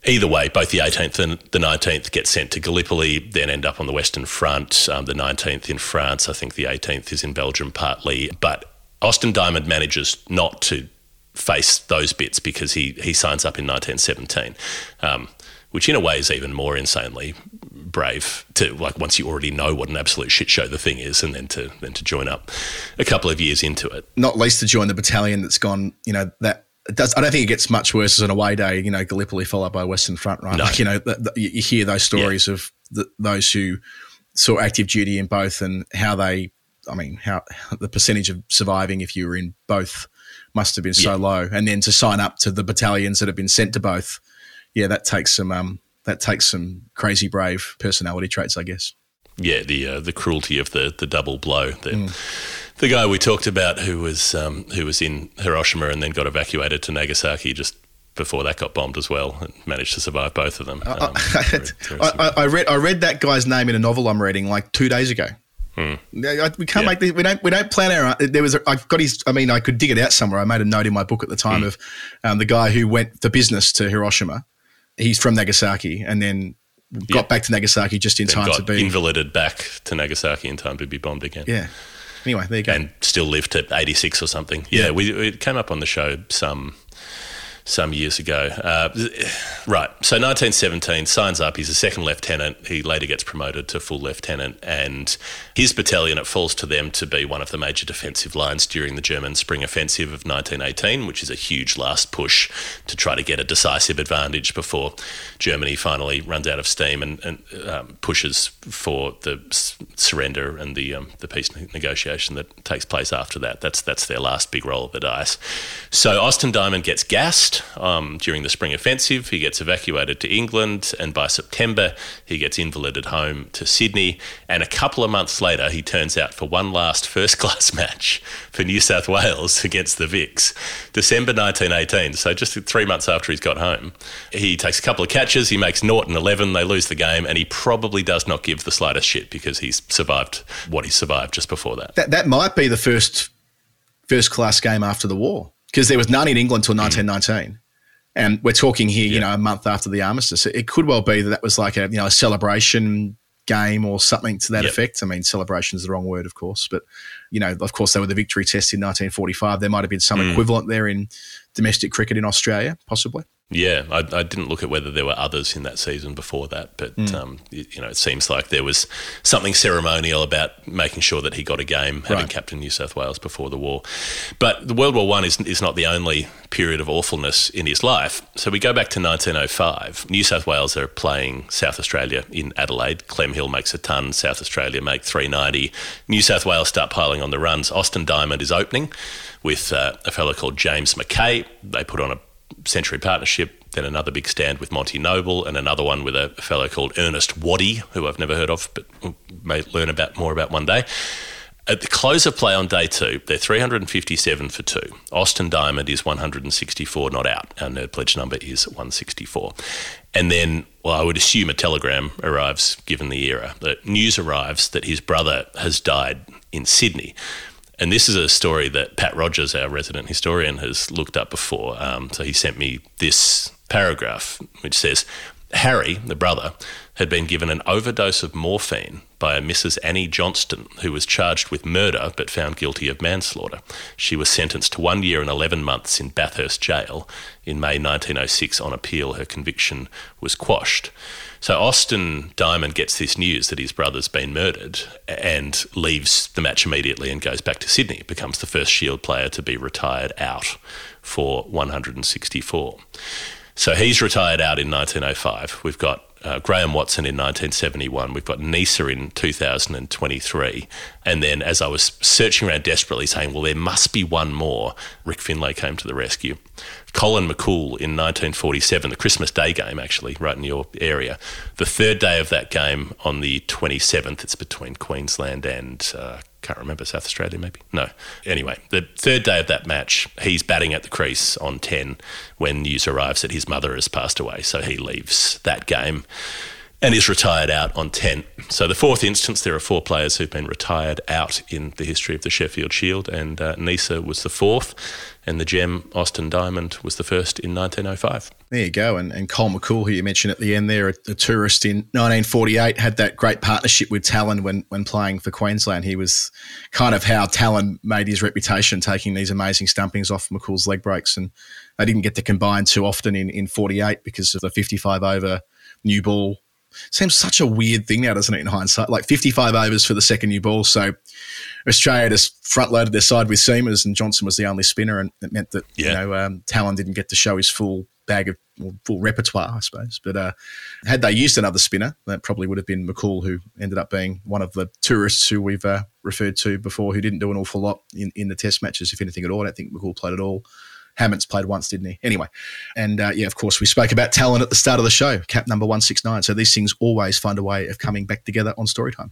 Either way, both the 18th and the 19th get sent to Gallipoli, then end up on the Western Front. Um, the 19th in France, I think the 18th is in Belgium partly. But Austin Diamond manages not to face those bits because he, he signs up in 1917, um, which in a way is even more insanely brave to like once you already know what an absolute shit show the thing is and then to then to join up a couple of years into it. Not least to join the battalion that's gone, you know, that. Does, I don't think it gets much worse as an away day, you know, Gallipoli followed by Western Front, right? No. Like, you know, th th you hear those stories of the, those who saw active duty in both and how they, I mean, how the percentage of surviving if you were in both must have been so Yeah. low. And then to sign up to the battalions that have been sent to both, yeah, that takes some, um, that takes some crazy brave personality traits, I guess. yeah, the uh, the cruelty of the the double blow. The, the guy we talked about who was um, who was in Hiroshima and then got evacuated to Nagasaki just before that got bombed as well and managed to survive both of them. Um, very- very I, I, I read I read that guy's name in a novel I'm reading like two days ago. Yeah, I- We can't Yeah. make this, we don't we don't plan our there was I've got his I mean I could dig it out somewhere I made a note in my book at the time of um, the guy who went for business to Hiroshima he's from Nagasaki, and then got Yeah. back to Nagasaki just in Then time to be. invalided back to Nagasaki in time to be bombed again. yeah. Anyway, there you go. and still lived to 86 or something. Yeah, we it came up on the show some some years ago. Uh, right. So 1917 signs up. He's a second lieutenant. He later gets promoted to full lieutenant, and his battalion it falls to them to be one of the major defensive lines during the German Spring Offensive of 1918, which is a huge last push to try to get a decisive advantage before Germany finally runs out of steam and, and um, pushes for the surrender and the um, the peace negotiation that takes place after that. That's that's their last big roll of the dice. So Austin Diamond gets gassed um, during the spring offensive. He gets evacuated to England, and by September he gets invalided home to Sydney. And a couple of months later, he turns out for one last first class match for New South Wales against the Vics, December 1918. So just three months after he's got home, he takes a couple of catches. He makes naught and 11. They lose the game, and he probably does not give the slightest shit because he's survived what he survived just before that. that that might be the first first class game after the war because there was none in England until 1919. Mm. And we're talking here, you know, a month after the armistice. It could well be that that was like a you know a celebration game or something to that Yep. effect. I mean, celebration is the wrong word, of course, but you know, of course, they were the victory test in 1945. There might have been some mm. equivalent there in domestic cricket in Australia, possibly. Yeah, I, I didn't look at whether there were others in that season before that, but um, y- you know, it seems like there was something ceremonial about making sure that he got a game, having Right. captained New South Wales before the war. But the World War One is is not the only period of awfulness in his life. So we go back to 1905. New South Wales are playing South Australia in Adelaide. Clem Hill makes a ton. South Australia make 390. New South Wales start piling on the runs. Austin Diamond is opening with uh, a fellow called James Mackay. They put on a Century Partnership, then another big stand with Monty Noble, and another one with a fellow called Ernest Waddy, who I've never heard of, but may learn about more about one day. At the close of play on day two, they're 357 for two. Austin Diamond is 164 not out. Our nerd pledge number is 164. And then, well, I would assume a telegram arrives, given the era. The news arrives that his brother has died in Sydney. And this is a story that Pat Rogers, our resident historian, has looked up before. Um, so he sent me this paragraph, which says Harry, the brother, had been given an overdose of morphine by a Mrs. Annie Johnston, who was charged with murder but found guilty of manslaughter. She was sentenced to one year and 11 months in Bathurst Jail. In May 1906, on appeal, her conviction was quashed. So Austin Diamond gets this news that his brother's been murdered and leaves the match immediately and goes back to Sydney. Becomes the first Shield player to be retired out for 164. So he's retired out in 1905. We've got uh, Graeme Watson in 1971. We've got Neser in 2023. And then, as I was searching around desperately, saying, well, there must be one more, Rick Finlay came to the rescue. Colin McCool in 1947, the Christmas Day game, actually, right in your area. The third day of that game on the 27th, it's between Queensland and uh, can't remember South Australia, maybe. No. Anyway, the third day of that match, he's batting at the crease on 10 when news arrives that his mother has passed away. So he leaves that game and is retired out on 10. So the fourth instance, there are four players who've been retired out in the history of the Sheffield Shield, and uh, Neser was the fourth, and the gem Austin Diamond was the first in 1905. There you go. And, and Cole McCool, who you mentioned at the end there, a, a tourist in 1948, had that great partnership with Tallon when, when playing for Queensland. He was kind of how Tallon made his reputation, taking these amazing stumpings off McCool's leg breaks. And they didn't get to combine too often in, in 48 because of the 55 over new ball. Seems such a weird thing now, doesn't it, in hindsight? Like 55 overs for the second new ball. So Australia just front loaded their side with seamers, and Johnson was the only spinner, and it meant that you know um, Tallon didn't get to show his full bag of full repertoire, I suppose. But uh, had they used another spinner, that probably would have been McCool, who ended up being one of the tourists who we've uh, referred to before, who didn't do an awful lot in, in the Test matches, if anything at all. I don't think McCool played at all. Hammonds played once, didn't he? Anyway, and uh, yeah, of course, we spoke about Tallon at the start of the show, cap number 169. So these things always find a way of coming back together on Storytime.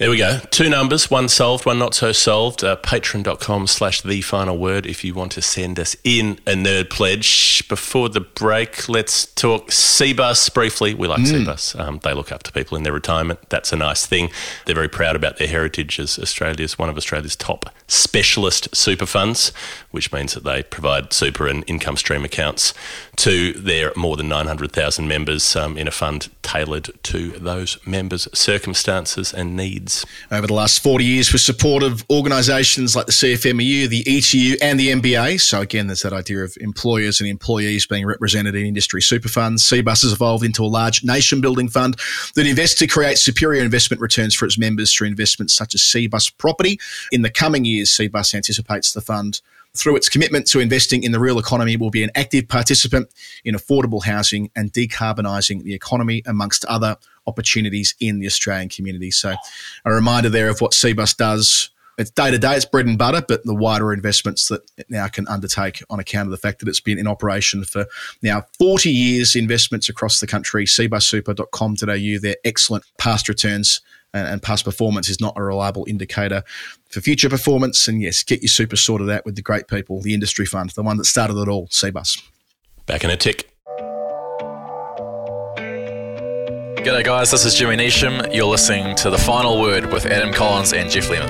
There we go. Two numbers, one solved, one not so solved. Uh, Patreon.com slash the final word if you want to send us in a nerd pledge. Before the break, let's talk Cbus briefly. We like Cbus. Um, they look after people in their retirement. That's a nice thing. They're very proud about their heritage as Australia's one of Australia's top specialist super funds, which means that they provide super and income stream accounts to their more than 900,000 members um, in a fund tailored to those members' circumstances and needs. Over the last 40 years with support of organisations like the CFMEU, the ETU, and the MBA. So, again, there's that idea of employers and employees being represented in industry super funds. CBUS has evolved into a large nation building fund that invests to create superior investment returns for its members through investments such as CBUS property. In the coming years, CBUS anticipates the fund through its commitment to investing in the real economy, will be an active participant in affordable housing and decarbonising the economy, amongst other opportunities in the Australian community. So, a reminder there of what CBUS does. It's day to day, it's bread and butter, but the wider investments that it now can undertake on account of the fact that it's been in operation for now 40 years, investments across the country. cbussuper.com.au, their excellent past returns and, and past performance is not a reliable indicator for future performance. And yes, get your super sorted out with the great people, the industry fund, the one that started it all, CBUS. Back in a tick. G'day, guys. This is Jimmy Neesham. You're listening to The Final Word with Adam Collins and Geoff Lemon.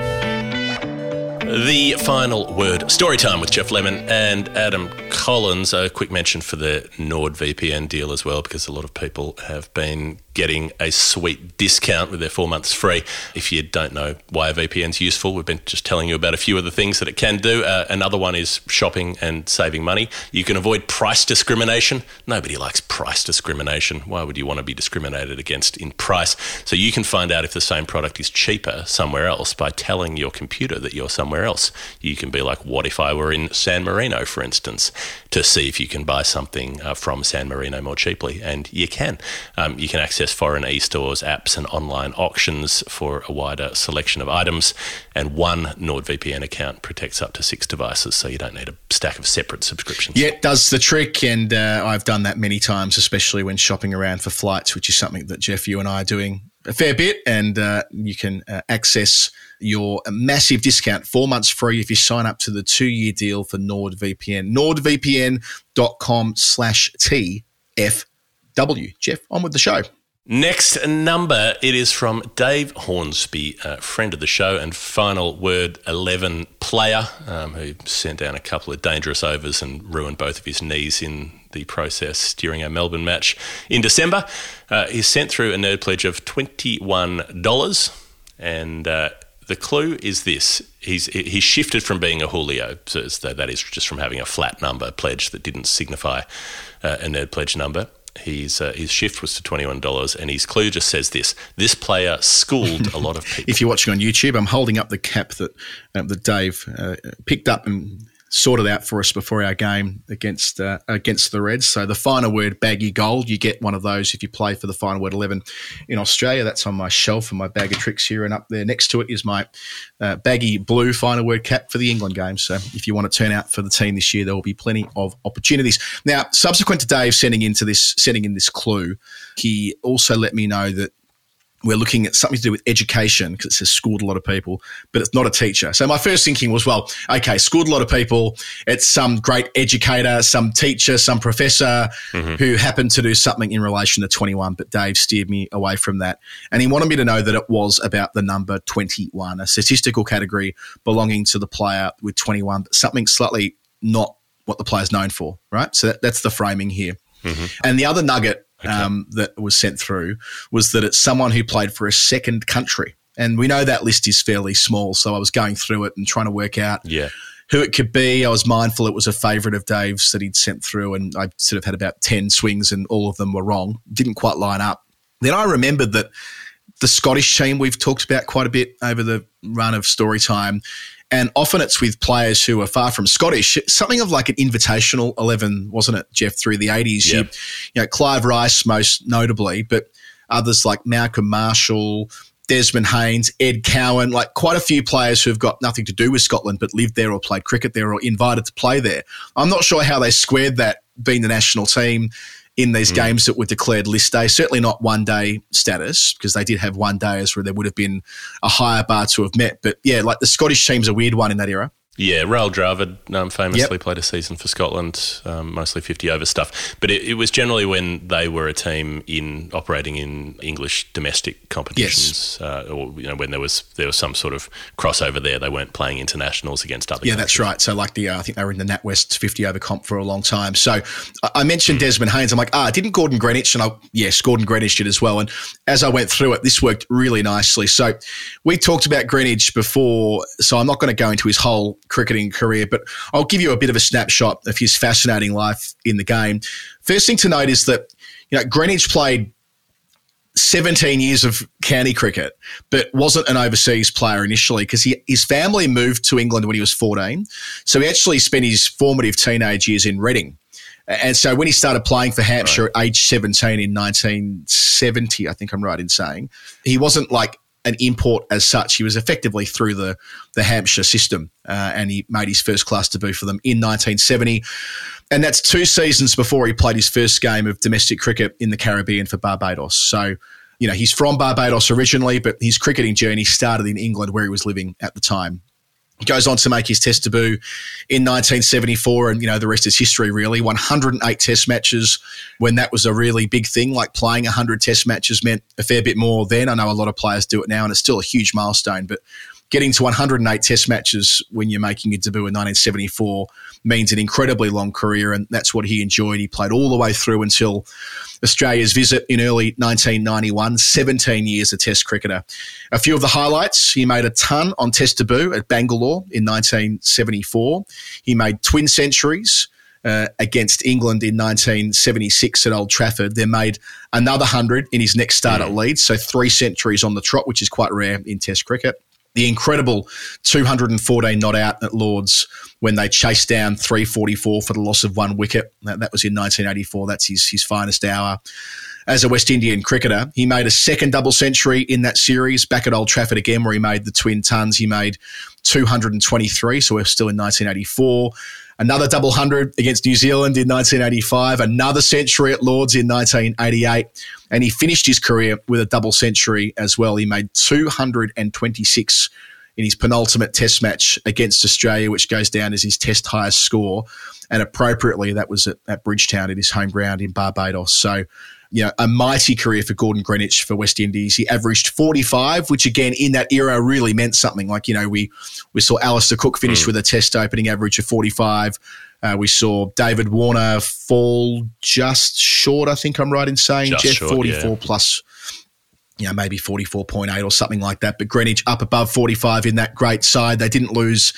The final word. Story time with Geoff Lemon and Adam Collins. A quick mention for the NordVPN deal as well, because a lot of people have been getting a sweet discount with their four months free. If you don't know why a VPN is useful, we've been just telling you about a few of the things that it can do. Uh, another one is shopping and saving money. You can avoid price discrimination. Nobody likes price discrimination. Why would you want to be discriminated against in price? So you can find out if the same product is cheaper somewhere else by telling your computer that you're somewhere else. You can be like, what if I were in San Marino, for instance, to see if you can buy something uh, from San Marino more cheaply. And you can. Um, you can access foreign e-stores, apps, and online auctions for a wider selection of items. And one NordVPN account protects up to six devices, so you don't need a stack of separate subscriptions. Yeah, it does the trick, and uh, I've done that many times, especially when shopping around for flights, which is something that Geoff, you and I are doing a fair bit. And uh, you can uh, access your massive discount, four months free, if you sign up to the two-year deal for NordVPN. NordVPN.com slash TFW. Geoff, on with the show. Next number, it is from Dave Hornsby, a friend of the show and final word 11 player, um, who sent down a couple of dangerous overs and ruined both of his knees in the process during our Melbourne match in December. Uh, he sent through a nerd pledge of $21, and uh, the clue is this. He's, he's shifted from being a Julio, so that is just from having a flat number pledge that didn't signify uh, a nerd pledge number. His, uh, his shift was to $21, and his clue just says this this player schooled a lot of people. If you're watching on YouTube, I'm holding up the cap that uh, that Dave uh, picked up and sorted out for us before our game against uh, against the Reds. So the final word baggy gold, you get one of those if you play for the final word 11 in Australia. That's on my shelf and my bag of tricks here, and up there next to it is my uh, baggy blue final word cap for the England game. So if you want to turn out for the team this year, there will be plenty of opportunities. Now, subsequent to Dave sending into this sending in this clue, he also let me know that we're looking at something to do with education because it says schooled a lot of people, but it's not a teacher. So my first thinking was, well, okay, schooled a lot of people. It's some great educator, some teacher, some professor mm-hmm. who happened to do something in relation to 21, but Dave steered me away from that. And he wanted me to know that it was about the number 21, a statistical category belonging to the player with 21, but something slightly not what the player's known for, right? So that, that's the framing here. Mm-hmm. And the other nugget um, that was sent through was that it's someone who played for a second country. And we know that list is fairly small. So I was going through it and trying to work out Yeah. who it could be. I was mindful it was a favourite of Dave's that he'd sent through, and I sort of had about 10 swings, and all of them were wrong. Didn't quite line up. Then I remembered that the Scottish team we've talked about quite a bit over the run of story time. And often it's with players who are far from Scottish. Something of like an invitational 11, wasn't it, Geoff, through the 80s? Yeah. You, you know, Clive Rice most notably, but others like Malcolm Marshall, Desmond Haynes, Ed Cowan, like quite a few players who've got nothing to do with Scotland but lived there or played cricket there or invited to play there. I'm not sure how they squared that being the national team in these mm. games that were declared list day. Certainly not one day status because they did have one days where there would have been a higher bar to have met. But yeah, like the Scottish team's a weird one in that era. Yeah, Rahul Dravid um, famously Yep. played a season for Scotland, um, mostly 50 over stuff. But it, it was generally when they were a team in operating in English domestic competitions, uh, or you know when there was there was some sort of crossover there. They weren't playing internationals against other. Yeah, that's right. So, like the, uh, I think they were in the NatWest 50 over comp for a long time. So, I, I mentioned Desmond Haynes. I'm like, ah, didn't Gordon Greenidge? And I, yes, Gordon Greenidge did as well. And as I went through it, this worked really nicely. So, we talked about Greenidge before, so I'm not going to go into his whole cricketing career, but I'll give you a bit of a snapshot of his fascinating life in the game. First thing to note is that, you know, Greenidge played 17 years of county cricket, but wasn't an overseas player initially because his family moved to England when he was 14. So he actually spent his formative teenage years in Reading. And so when he started playing for Hampshire at age 17 in 1970, I think I'm right in saying, he wasn't like an import as such. He was effectively through the, the Hampshire system uh, and he made his first class debut for them in 1970. And that's two seasons before he played his first game of domestic cricket in the Caribbean for Barbados. So, you know, he's from Barbados originally, but his cricketing journey started in England where he was living at the time. Goes on to make his test debut in 1974, and you know the rest is history. Really, 108 test matches when that was a really big thing. Like playing 100 test matches meant a fair bit more then. I know a lot of players do it now, and it's still a huge milestone. But getting to 108 test matches when you're making your debut in 1974 means an incredibly long career, and that's what he enjoyed. He played all the way through until Australia's visit in early 1991, 17 years a Test cricketer. A few of the highlights he made a ton on Test debut at Bangalore in 1974. He made twin centuries. Uh, against England in 1976 at Old Trafford, then made another 100 in his next start at Leeds. So three centuries on the trot, which is quite rare in Test cricket the incredible 214 not out at Lords when they chased down 344 for the loss of one wicket. That, that was in 1984. That's his, his finest hour. As a West Indian cricketer, he made a second double century in that series back at Old Trafford again, where he made the twin tons. He made 223, so we're still in 1984 another double hundred against New Zealand in 1985, another century at Lords in 1988, and he finished his career with a double century as well. He made 226 in his penultimate Test match against Australia, which goes down as his Test highest score, and appropriately that was at, at Bridgetown at his home ground in Barbados. So. You know, a mighty career for Gordon Greenidge for West Indies. He averaged 45, which again in that era really meant something. Like, you know, we we saw Alastair Cook finish with a test opening average of 45. Uh, we saw David Warner fall just short, I think I'm right in saying, Just Geoff, short, 44 yeah. plus, you know, maybe 44.8 or something like that. But Greenidge up above 45 in that great side. They didn't lose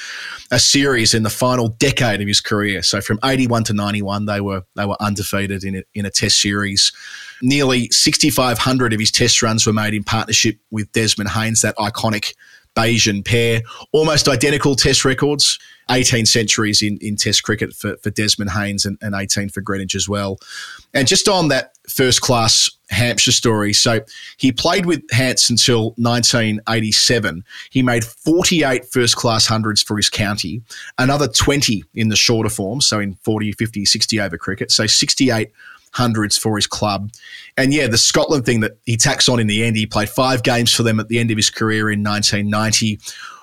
a series in the final decade of his career. So from 81 to 91, they were they were undefeated in a, in a test series. Nearly 6,500 of his test runs were made in partnership with Desmond Haynes, that iconic Bajan pair. Almost identical test records. 18 centuries in, in test cricket for, for Desmond Haynes and, and 18 for Greenidge as well. And just on that first class Hampshire story, so he played with Hants until 1987. He made 48 first class hundreds for his county, another 20 in the shorter form, so in 40, 50, 60 over cricket. So 68 hundreds for his club. And yeah, the Scotland thing that he tacks on in the end, he played five games for them at the end of his career in 1990.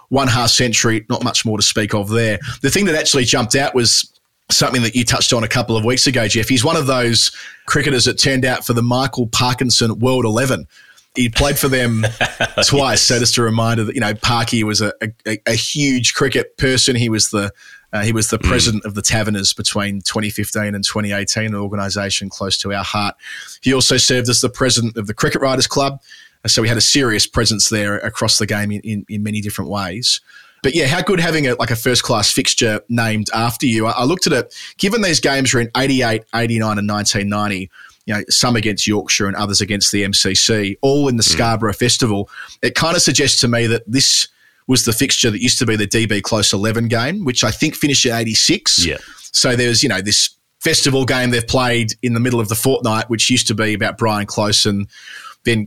One half century, not much more to speak of there. The thing that actually jumped out was something that you touched on a couple of weeks ago, Geoff. He's one of those cricketers that turned out for the Michael Parkinson World 11. He played for them twice. So just a reminder that, you know, Parky was a, a, a huge cricket person. He was the uh, he was the president of the Taverners between 2015 and 2018, an organisation close to our heart. He also served as the president of the Cricket Writers Club. So we had a serious presence there across the game in, in, in many different ways. But yeah, how good having a, like a first class fixture named after you. I, I looked at it, given these games were in 88, 89, and 1990, you know, some against Yorkshire and others against the MCC, all in the hmm. Scarborough Festival, it kind of suggests to me that this was the fixture that used to be the DB Close 11 game, which I think finished at 86. Yeah. So there's, you know, this festival game they've played in the middle of the fortnight, which used to be about Brian Close and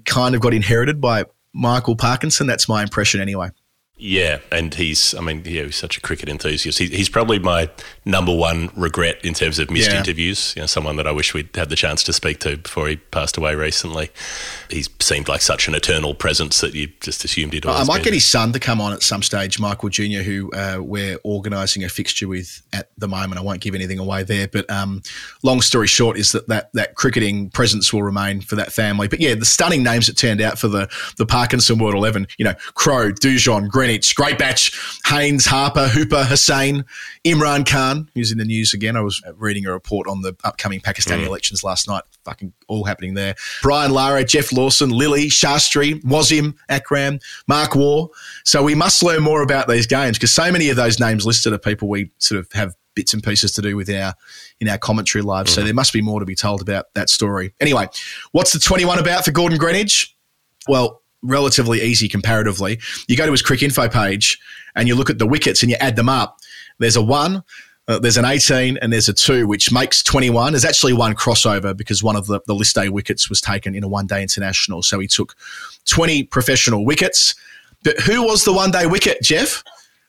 kind of got inherited by Michael Parkinson. That's my impression anyway. Yeah, and he's, I mean, yeah, he's such a cricket enthusiast. He, he's probably my number one regret in terms of missed Yeah. interviews. You know, someone that I wish we'd had the chance to speak to before he passed away recently. He seemed like such an eternal presence that you just assumed he'd I might get his son to come on at some stage, Michael Junior, who uh, we're organising a fixture with at the moment. I won't give anything away there, but um, long story short is that, that that cricketing presence will remain for that family. But yeah, the stunning names that turned out for the the Parkinson World Eleven, you know, Crow, Dujon, Greenidge, Great Batch, Haynes, Harper, Hooper, Hussain, Imran Khan, who's in the news again. I was reading a report on the upcoming Pakistani mm. elections last night. Fucking all happening there. Brian Lara, Geoff Lawson, Lillee, Shastri, Wasim, Akram, Mark Waugh. So we must learn more about these games because so many of those names listed are people we sort of have bits and pieces to do with our in our commentary live. So mm. there must be more to be told about that story. Anyway, what's the 21 about for Gordon Greenidge? Well, relatively easy comparatively. You go to his quick info page and you look at the wickets and you add them up. There's a one, uh, there's an 18, and there's a two, which makes 21. There's actually one crossover because one of the, the list A wickets was taken in a one day international. So he took 20 professional wickets. But who was the one day wicket, Geoff?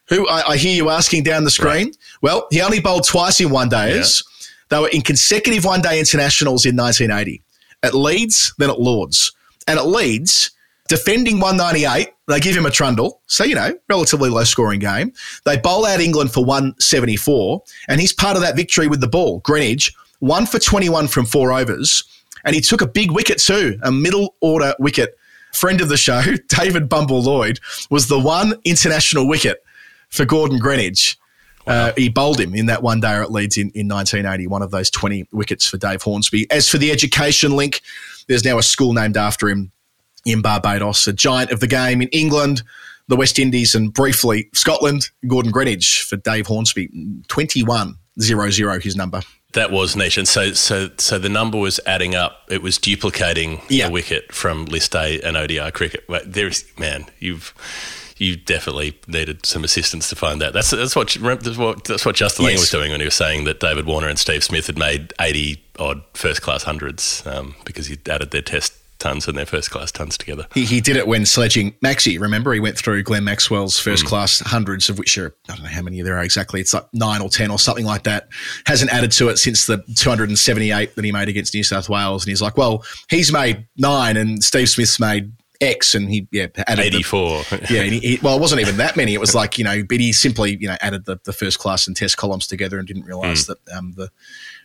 Who I, I hear you asking down the screen. Well, he only bowled twice in one days. They were in consecutive one day internationals in 1980 at Leeds, then at Lords. And at Leeds, defending 198, they give him a trundle. So, you know, relatively low scoring game. They bowl out England for 174, and he's part of that victory with the ball. Greenidge, one for 21 from four overs. And he took a big wicket too, a middle order wicket. Friend of the show, David Bumble Lloyd, was the one international wicket for Gordon Greenidge. Uh, he bowled him in that one day at Leeds in, in 1980, one of those 20 wickets for Dave Hornsby. As for the education link, there's now a school named after him in Barbados, a giant of the game in England, the West Indies, and briefly Scotland, Gordon Greenidge for Dave Hornsby. 21 0 0 his number. That was niche, and so so so the number was adding up. It was duplicating Yeah. a wicket from List A and ODI cricket. Wait, There's man, you've you definitely needed some assistance to find that. That's that's what that's what that's what Justin Lang was doing when he was saying that David Warner and Steve Smith had made eighty odd first class hundreds um, because he added their test tons and their first class tons together. He, he did it when sledging Maxi. Remember, he went through Glenn Maxwell's first class hundreds, of which are, I don't know how many there are exactly. It's like nine or 10 or something like that. Hasn't added to it since the 278 that he made against New South Wales. And he's like, well, he's made nine and Steve Smith's made X. And he yeah, added Eighty four. yeah, and he, he, well, it wasn't even that many. It was like you know, but he simply you know added the, the first class and test columns together and didn't realise that um, the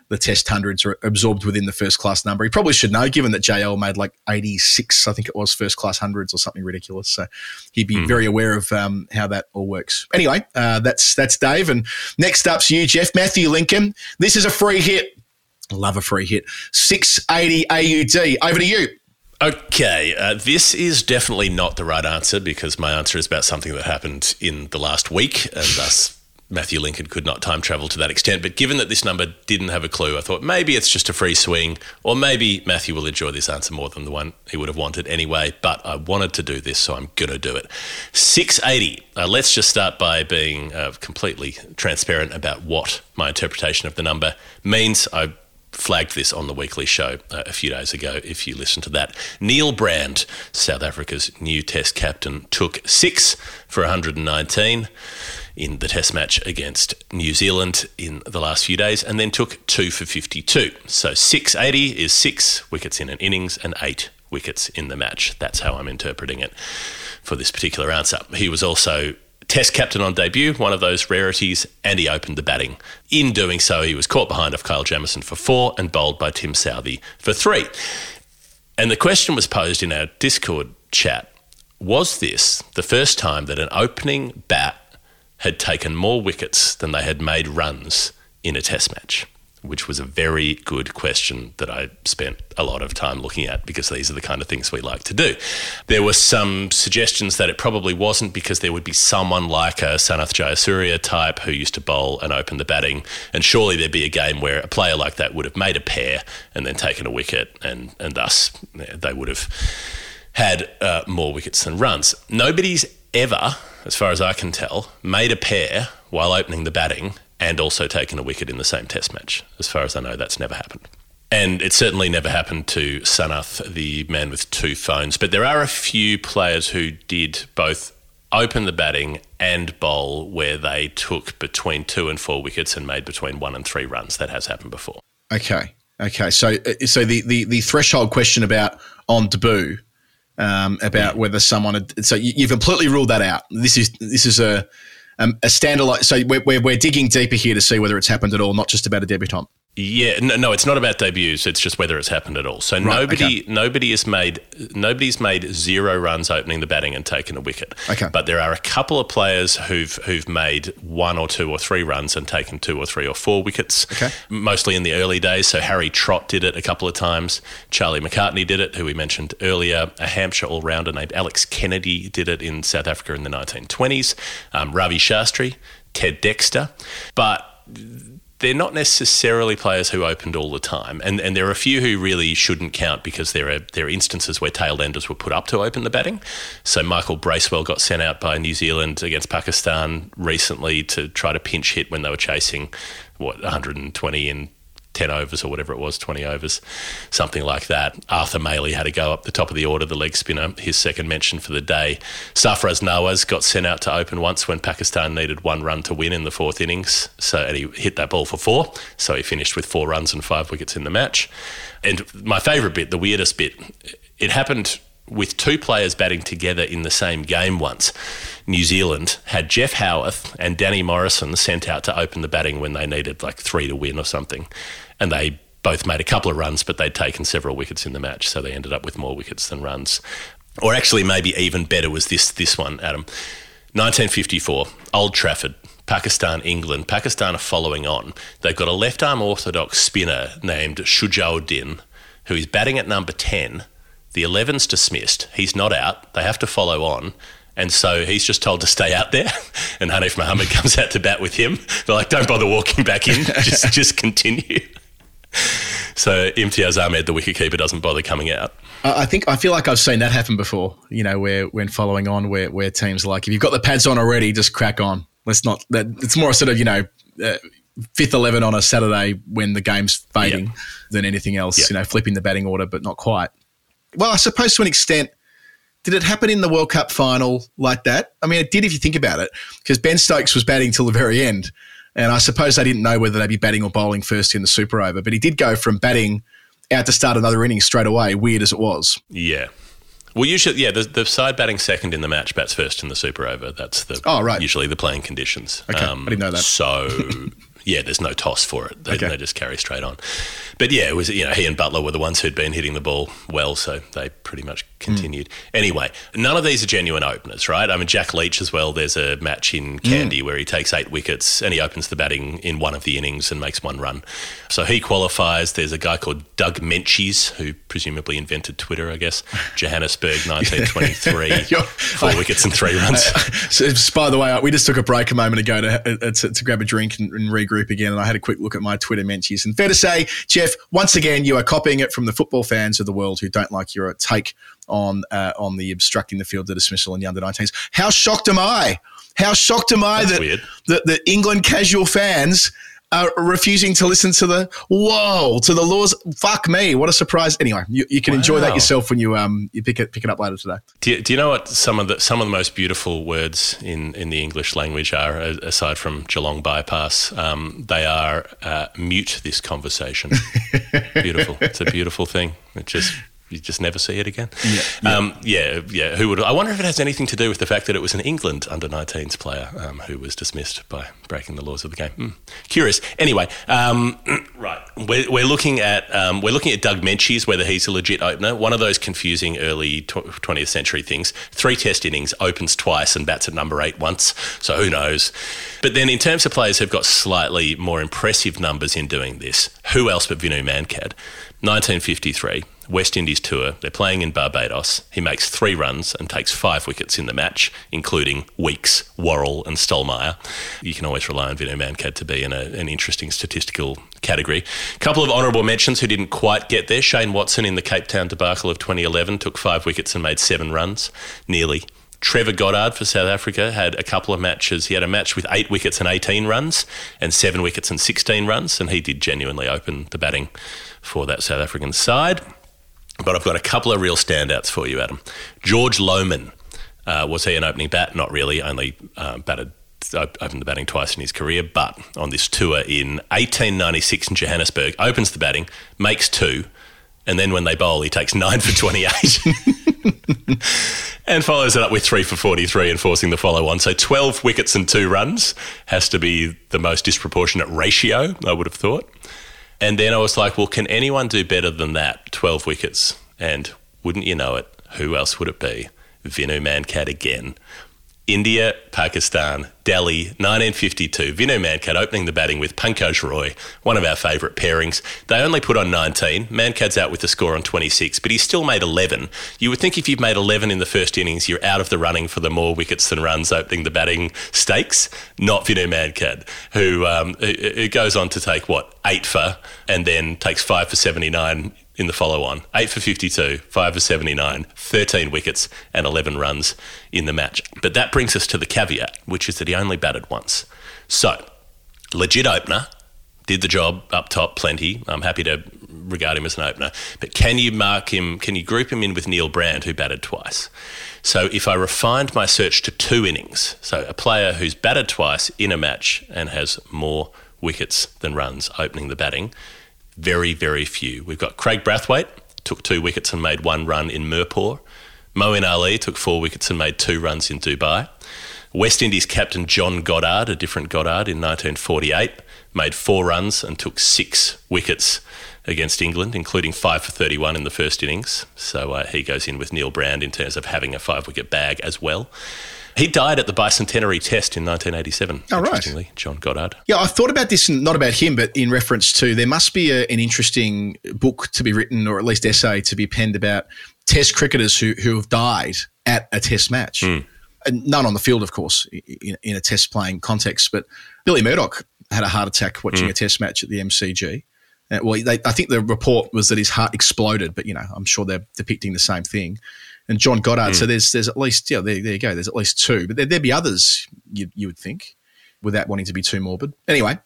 the test hundreds are absorbed within the first class number. He probably should know, given that JL made like eighty six, I think it was first class hundreds or something ridiculous. So he'd be very aware of um, how that all works. Anyway, uh, that's that's Dave, and next up's you, Geoff Matthew Lincoln. This is a free hit. Love a free hit. Six eighty AUD. Over to you. Okay, uh, this is definitely not the right answer because my answer is about something that happened in the last week, and thus Matthew Lincoln could not time travel to that extent. But given that this number didn't have a clue, I thought maybe it's just a free swing, or maybe Matthew will enjoy this answer more than the one he would have wanted anyway. But I wanted to do this, so I'm going to do it. 680. Uh, let's just start by being uh, completely transparent about what my interpretation of the number means. I flagged this on the weekly show uh, a few days ago if you listen to that. Neil Brand, South Africa's new test captain, took six for 119 in the test match against New Zealand in the last few days and then took two for 52. So 680 is six wickets in an innings and eight wickets in the match. That's how I'm interpreting it for this particular answer. He was also Test captain on debut, one of those rarities, and he opened the batting. In doing so, he was caught behind of Kyle Jamieson for four and bowled by Tim Southee for three. And the question was posed in our Discord chat Was this the first time that an opening bat had taken more wickets than they had made runs in a test match? Which was a very good question that I spent a lot of time looking at because these are the kind of things we like to do. There were some suggestions that it probably wasn't because there would be someone like a Sanath Jayasuriya type who used to bowl and open the batting, and surely there'd be a game where a player like that would have made a pair and then taken a wicket, and and thus they would have had uh, more wickets than runs. Nobody's ever, as far as I can tell, made a pair while opening the batting and also taken a wicket in the same test match. As far as I know, that's never happened. And it certainly never happened to Sanath, the man with two phones. But there are a few players who did both open the batting and bowl where they took between two and four wickets and made between one and three runs. That has happened before. Okay. Okay. So, uh, so the, the, the threshold question about on debut, um, about whether someone had, so you, you've completely ruled that out. This is this is a um, a standalone. So we're, we're, we're digging deeper here to see whether it's happened at all, not just about a debutant. Yeah, no, no, it's not about debuts. It's just whether it's happened at all. So nobody, nobody has made, nobody's made zero runs opening the batting and taken a wicket. Okay. But there are a couple of players who've who've made one or two or three runs and taken two or three or four wickets. Okay. Mostly in the early days. So Harry Trott did it a couple of times. Charlie Macartney did it, who we mentioned earlier. A Hampshire all rounder named Alex Kennedy did it in South Africa in the 1920s. Um, Ravi Shastri, Ted Dexter, but they're not necessarily players who opened all the time, and and there are a few who really shouldn't count because there are there are instances where tail enders were put up to open the batting. So Michael Bracewell got sent out by New Zealand against Pakistan recently to try to pinch hit when they were chasing what 120 in 10 overs or whatever it was, 20 overs, something like that. Arthur Mailey had to go up the top of the order, the leg spinner, his second mention for the day. Sarfraz Nawaz got sent out to open once when Pakistan needed one run to win in the fourth innings. So and he hit that ball for four. So he finished with four runs and five wickets in the match. And my favourite bit, the weirdest bit, it happened with two players batting together in the same game once. New Zealand had Geoff Howarth and Danny Morrison sent out to open the batting when they needed like three to win or something. And they both made a couple of runs, but they'd taken several wickets in the match. So they ended up with more wickets than runs. Or actually, maybe even better was this, this one, Adam. 1954, Old Trafford. Pakistan, England. Pakistan are following on. They've got a left arm orthodox spinner named Shujauddin, who is batting at number 10. The 11's dismissed. He's not out. They have to follow on. And so he's just told to stay out there. And Hanif Mohammad comes out to bat with him. They're like, don't bother walking back in, just, just continue. So Imtiaz Ahmed, the wicketkeeper, doesn't bother coming out. I think I feel like I've seen that happen before. You know, where when following on, where where teams like, if you've got the pads on already, just crack on. Let's not. That it's more sort of you know. Uh, Fifth eleven on a Saturday when the game's fading Yep. than anything else. Yep. You know, flipping the batting order, but not quite. Well, I suppose to an extent, did it happen in the World Cup final like that? I mean, it did if you think about it, because Ben Stokes was batting till the very end, and I suppose they didn't know whether they'd be batting or bowling first in the Super Over, but he did go from batting out to start another inning straight away. Weird as it was. Yeah. Well, usually, yeah, the, the side batting second in the match bats first in the super over. That's the Oh, right. usually the playing conditions. Um, Okay, I didn't know that. So, yeah, there's no toss for it. They, Okay. they just carry straight on. But yeah, it was you know he and Buttler were the ones who'd been hitting the ball well, so they pretty much continued. Anyway, none of these are genuine openers, right? I mean, Jack Leach as well. There's a match in Kandy where he takes eight wickets and he opens the batting in one of the innings and makes one run. So he qualifies. There's a guy called Doug Meintjes who presumably invented Twitter, I guess. Johannesburg, 1923, You're- four wickets and three runs. So, by the way, we just took a break a moment ago to, uh, to, to grab a drink and, and regroup again. And I had a quick look at my Twitter mentions. And fair to say, Geoff, once again, you are copying it from the football fans of the world who don't like your take on uh, on the obstructing the field, the dismissal in the under 19s. How shocked am I? How shocked am I that, that the England casual fans are refusing to listen to the whoa to the laws? Fuck me! What a surprise! Anyway, you, you can enjoy that yourself when you um you pick it pick it up later today. Do you, do you know what some of the some of the most beautiful words in, in the English language are, aside from Geelong bypass? Um, they are uh, mute this conversation. beautiful. It's a beautiful thing. It just you just never see it again. Yeah, um, yeah, yeah. Who would? I wonder if it has anything to do with the fact that it was an England under 19s player um, who was dismissed by breaking the laws of the game. Hmm. Curious. Anyway, um, right. We're, we're looking at um, we're looking at Doug Meintjes, whether he's a legit opener. One of those confusing early tw- 20th century things. Three Test innings, opens twice, and bats at number eight once. So who knows? But then in terms of players who've got slightly more impressive numbers in doing this, who else but Vinu Mankad? 1953. West Indies tour. They're playing in Barbados. He makes three runs and takes five wickets in the match, including Weekes, Worrell, and Stollmeyer. You can always rely on Vinu Mankad to be in a, an interesting statistical category. A couple of honourable mentions who didn't quite get there. Shane Watson in the Cape Town debacle of 2011 took five wickets and made seven runs, nearly. Trevor Goddard for South Africa had a couple of matches. He had a match with eight wickets and 18 runs, and seven wickets and 16 runs, and he did genuinely open the batting for that South African side. But I've got a couple of real standouts for you, Adam. George Lohmann, Uh, was he an opening bat? Not really. Only uh, batted opened the batting twice in his career, but on this tour in 1896 in Johannesburg, opens the batting, makes two, and then when they bowl, he takes nine for 28. and follows it up with three for 43 and forcing the follow on. So 12 wickets and two runs has to be the most disproportionate ratio, I would have thought. And then I was like, well, can anyone do better than that? 12 wickets. And wouldn't you know it, who else would it be? Vinu Mankad again. India, Pakistan, Delhi, 1952. Vinu Mankad opening the batting with Pankaj Roy, one of our favourite pairings. They only put on 19. Mankad's out with the score on 26, but he still made 11. You would think if you've made 11 in the first innings, you're out of the running for the more wickets than runs opening the batting stakes. Not Vinu Mankad, who, um, who goes on to take, what, eight for, and then takes five for 79 in the follow on. 8 for 52, 5 for 79, 13 wickets, and 11 runs in the match. But that brings us to the caveat, which is that he only batted once. So, legit opener, did the job up top plenty. I'm happy to regard him as an opener. But can you mark him, can you group him in with Neil Brand, who batted twice? So if I refined my search to two innings, so a player who's batted twice in a match and has more wickets than runs opening the batting, very, very few. We've got Kraigg Brathwaite, took two wickets and made one run in Mirpur. Moeen Ali took four wickets and made two runs in Dubai. West Indies captain John Goddard, a different Goddard in 1948, made four runs and took six wickets against England, including five for 31 in the first innings. So uh, he goes in with Neil Brand in terms of having a five wicket bag as well. He died at the bicentenary test in 1987. Oh, right. interestingly, John Goddard. Yeah, I thought about this, not about him, but in reference to there must be a, an interesting book to be written, or at least essay to be penned about Test cricketers who who have died at a Test match. And none on the field, of course, in, in a Test playing context. But Billy Murdoch had a heart attack watching a Test match at the MCG. Uh, well, they, I think the report was that his heart exploded, but you know, I'm sure they're depicting the same thing. And John Goddard, so there's there's at least yeah, there, there you go. There's at least two, but there, there'd be others you, you would think, without wanting to be too morbid. Anyway,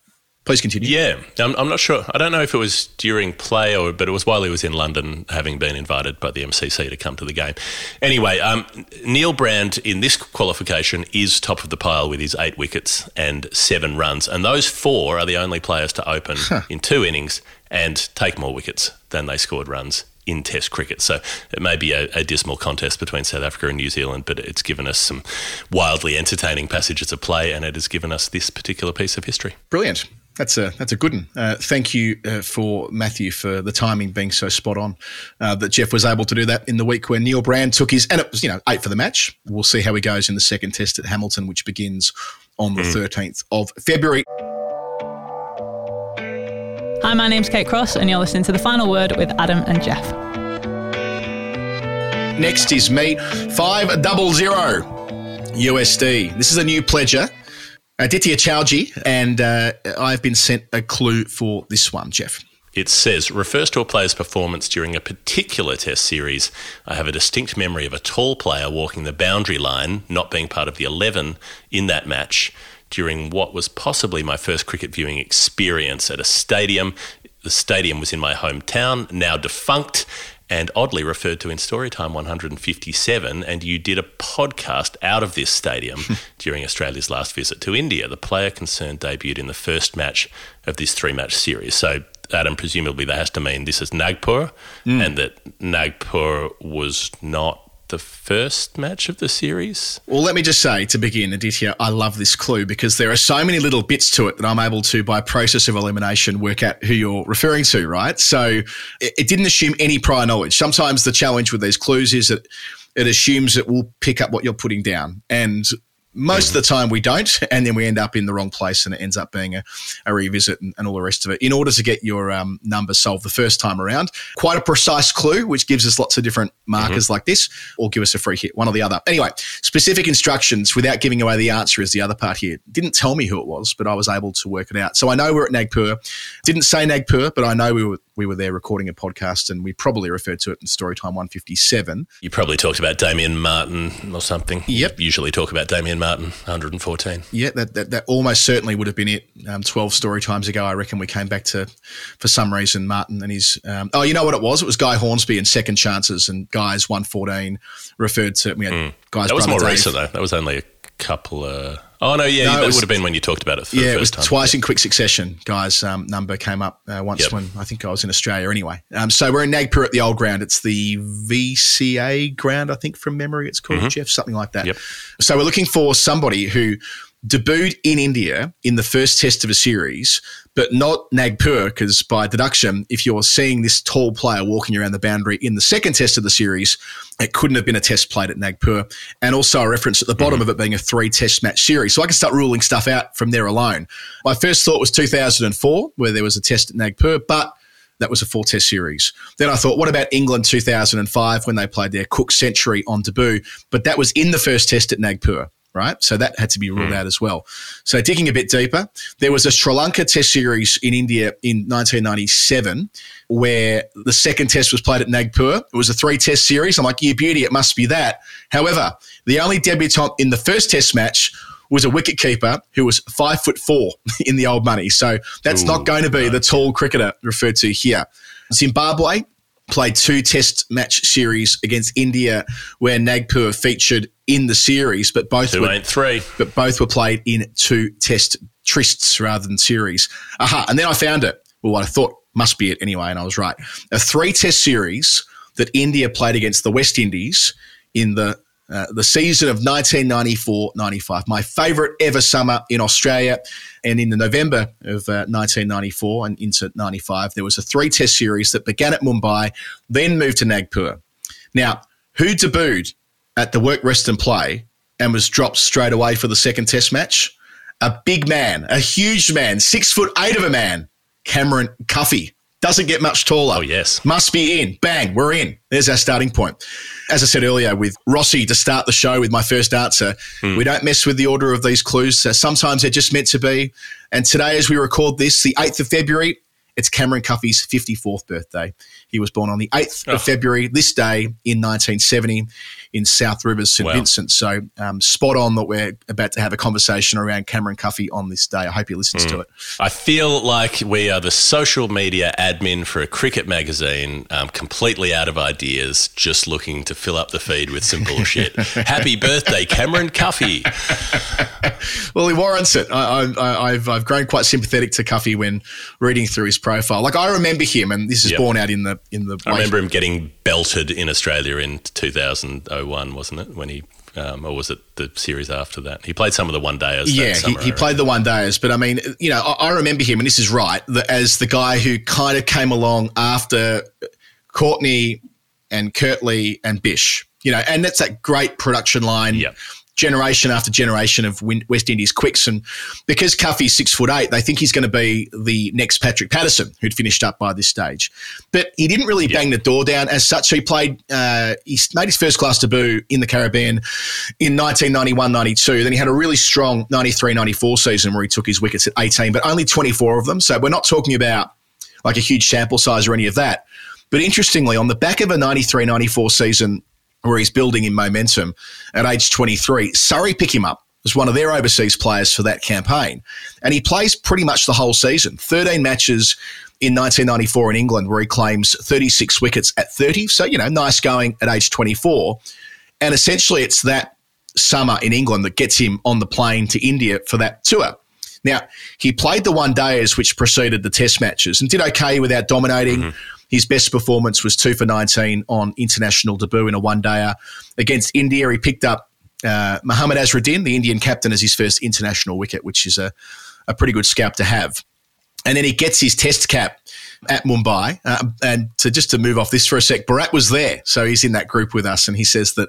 please continue. Yeah, I'm, I'm not sure. I don't know if it was during play or, but it was while he was in London, having been invited by the MCC to come to the game. Anyway, um, Neil Brand in this qualification is top of the pile with his eight wickets and seven runs, and those four are the only players to open in two innings and take more wickets than they scored runs in Test cricket. So it may be a, a dismal contest between South Africa and New Zealand, but it's given us some wildly entertaining passages of play, and it has given us this particular piece of history. Brilliant. That's a that's a good one. Uh, thank you uh, for Matthew for the timing being so spot on. Uh, that Geoff was able to do that in the week where Neil Brand took his and it was you know eight for the match. We'll see how he goes in the second test at Hamilton, which begins on the thirteenth of February. Hi, my name's Kate Cross, and you're listening to The Final Word with Adam and Geoff. Next is me five double zero USD. This is a new pledger. Aditya Chaoji, and uh, I've been sent a clue for this one, Geoff. It says, refers to a player's performance during a particular test series. I have a distinct memory of a tall player walking the boundary line, not being part of the 11 in that match, during what was possibly my first cricket viewing experience at a stadium. The stadium was in my hometown, now defunct, and oddly referred to in Storytime 157. And you did a podcast out of this stadium during Australia's last visit to India. The player concerned debuted in the first match of this three match series. So, Adam, presumably that has to mean this is Nagpur mm. and that Nagpur was not the first match of the series. Well, let me just say to begin, Aditya, I love this clue because there are so many little bits to it that I'm able to, by process of elimination, work out who you're referring to, right? So it, it didn't assume any prior knowledge. Sometimes the challenge with these clues is that it assumes that we'll pick up what you're putting down. And most of the time we don't, and then we end up in the wrong place and it ends up being a, a revisit and, and all the rest of it. In order to get your um, number solved the first time around, quite a precise clue, which gives us lots of different markers like this, or give us a free hit, one or the other. Anyway, specific instructions without giving away the answer is the other part here. Didn't tell me who it was, but I was able to work it out. So I know we're at Nagpur. Didn't say Nagpur, but I know we were we were there recording a podcast, and we probably referred to it in Storytime 157. You probably talked about Damien Martyn or something. Yep. You usually talk about Damien Martyn, 114. Yeah, that, that, that almost certainly would have been it. Um, 12 story times ago, I reckon we came back to, for some reason, Martyn and his. Um, oh, you know what it was? It was Guy Hornsby and Second Chances, and Guy's 114 referred to. It. We had Guy's Hmm. That was more Dave. recent, though. That was only a couple of. Oh, no, yeah, No, it that was- would have been when you talked about it for Yeah, the it was time. twice in quick succession. Guys' um, number came up uh, once Yep. when I think I was in Australia anyway. Um, so we're in Nagpur at the old ground. It's the VCA ground, I think, from memory it's called, Geoff, something like that. Mm-hmm. Yep. So we're looking for somebody who debuted in India in the first test of a series, but not Nagpur, because by deduction, if you're seeing this tall player walking around the boundary in the second test of the series, it couldn't have been a test played at Nagpur. And also a reference at the bottom mm-hmm. of it being a three test match series. So I can start ruling stuff out from there alone. My first thought was 2004, where there was a test at Nagpur, but that was a four test series. Then I thought, what about England 2005 when they played their Cook century on debut? But that was in the first test at Nagpur, right? So that had to be ruled hmm. out as well. So digging a bit deeper, there was a Sri Lanka test series in India in 1997 where the second test was played at Nagpur. It was a three test series. I'm like, you beauty, it must be that. However, the only debutant in the first test match was a wicketkeeper who was five foot four in the old money. So that's not going to be the tall cricketer referred to here. Zimbabwe played two test match series against India where Nagpur featured in the series, but both Two were three. but both were played in two test trysts rather than series. Aha, and then I found it. Well, what I thought must be it anyway, and I was right. A three test series that India played against the West Indies in the uh, the season of 1994-95, my favourite ever summer in Australia. And in the November of uh, 1994 and into 95, there was a three-test series that began at Mumbai, then moved to Nagpur. Now, who debuted at the work, rest and play and was dropped straight away for the second test match? A big man, a huge man, six foot eight of a man, Cameron Cuffy. Doesn't get much taller. Oh, yes. Must be in. Bang, we're in. There's our starting point. As I said earlier, with Rossi to start the show with my first answer, we don't mess with the order of these clues. Uh, sometimes they're just meant to be. And today, as we record this, the 8th of February, it's Cameron Cuffy's 54th birthday. He was born on the 8th Oh. of February this day in 1970 in South Rivers, St. Wow. Vincent. So um, spot on that we're about to have a conversation around Cameron Cuffy on this day. I hope he listens to it. I feel like we are the social media admin for a cricket magazine, um, completely out of ideas, just looking to fill up the feed with some bullshit. Happy birthday, Cameron Cuffy. Well, he warrants it. I, I, I've, I've grown quite sympathetic to Cuffy when reading through his profile. Like I remember him, and this is Yep. born out in the in the. I remember him getting belted in Australia in 2001, wasn't it? When he, um, or was it the series after that? He played some of the one days. Yeah, he, summer, he played the one days, but I mean, you know, I, I remember him, and this is right, the, as the guy who kind of came along after Courtney and Curtly and Bish. You know, and that's that great production line. Yep. Generation after generation of West Indies quicks, and because Cuffy's six foot eight, they think he's going to be the next Patrick Patterson, who'd finished up by this stage. But he didn't really bang the door down as such. So he played, uh, he made his first class debut in the Caribbean in 1991-92. Then he had a really strong 93-94 season where he took his wickets at 18, but only 24 of them. So we're not talking about like a huge sample size or any of that. But interestingly, on the back of a 93 94 season where he's building in momentum at age 23, Surrey pick him up as one of their overseas players for that campaign. And he plays pretty much the whole season 13 matches in 1994 in England, where he claims 36 wickets at 30. So, you know, nice going at age 24. And essentially, it's that summer in England that gets him on the plane to India for that tour. Now, he played the one days which preceded the test matches and did okay without dominating. Mm-hmm. His best performance was two for 19 on international debut in a one dayer. Against India, he picked up uh, Muhammad Azharuddin, the Indian captain, as his first international wicket, which is a, a pretty good scalp to have. And then he gets his test cap at Mumbai. Uh, and to just to move off this for a sec, Barat was there. So he's in that group with us. And he says that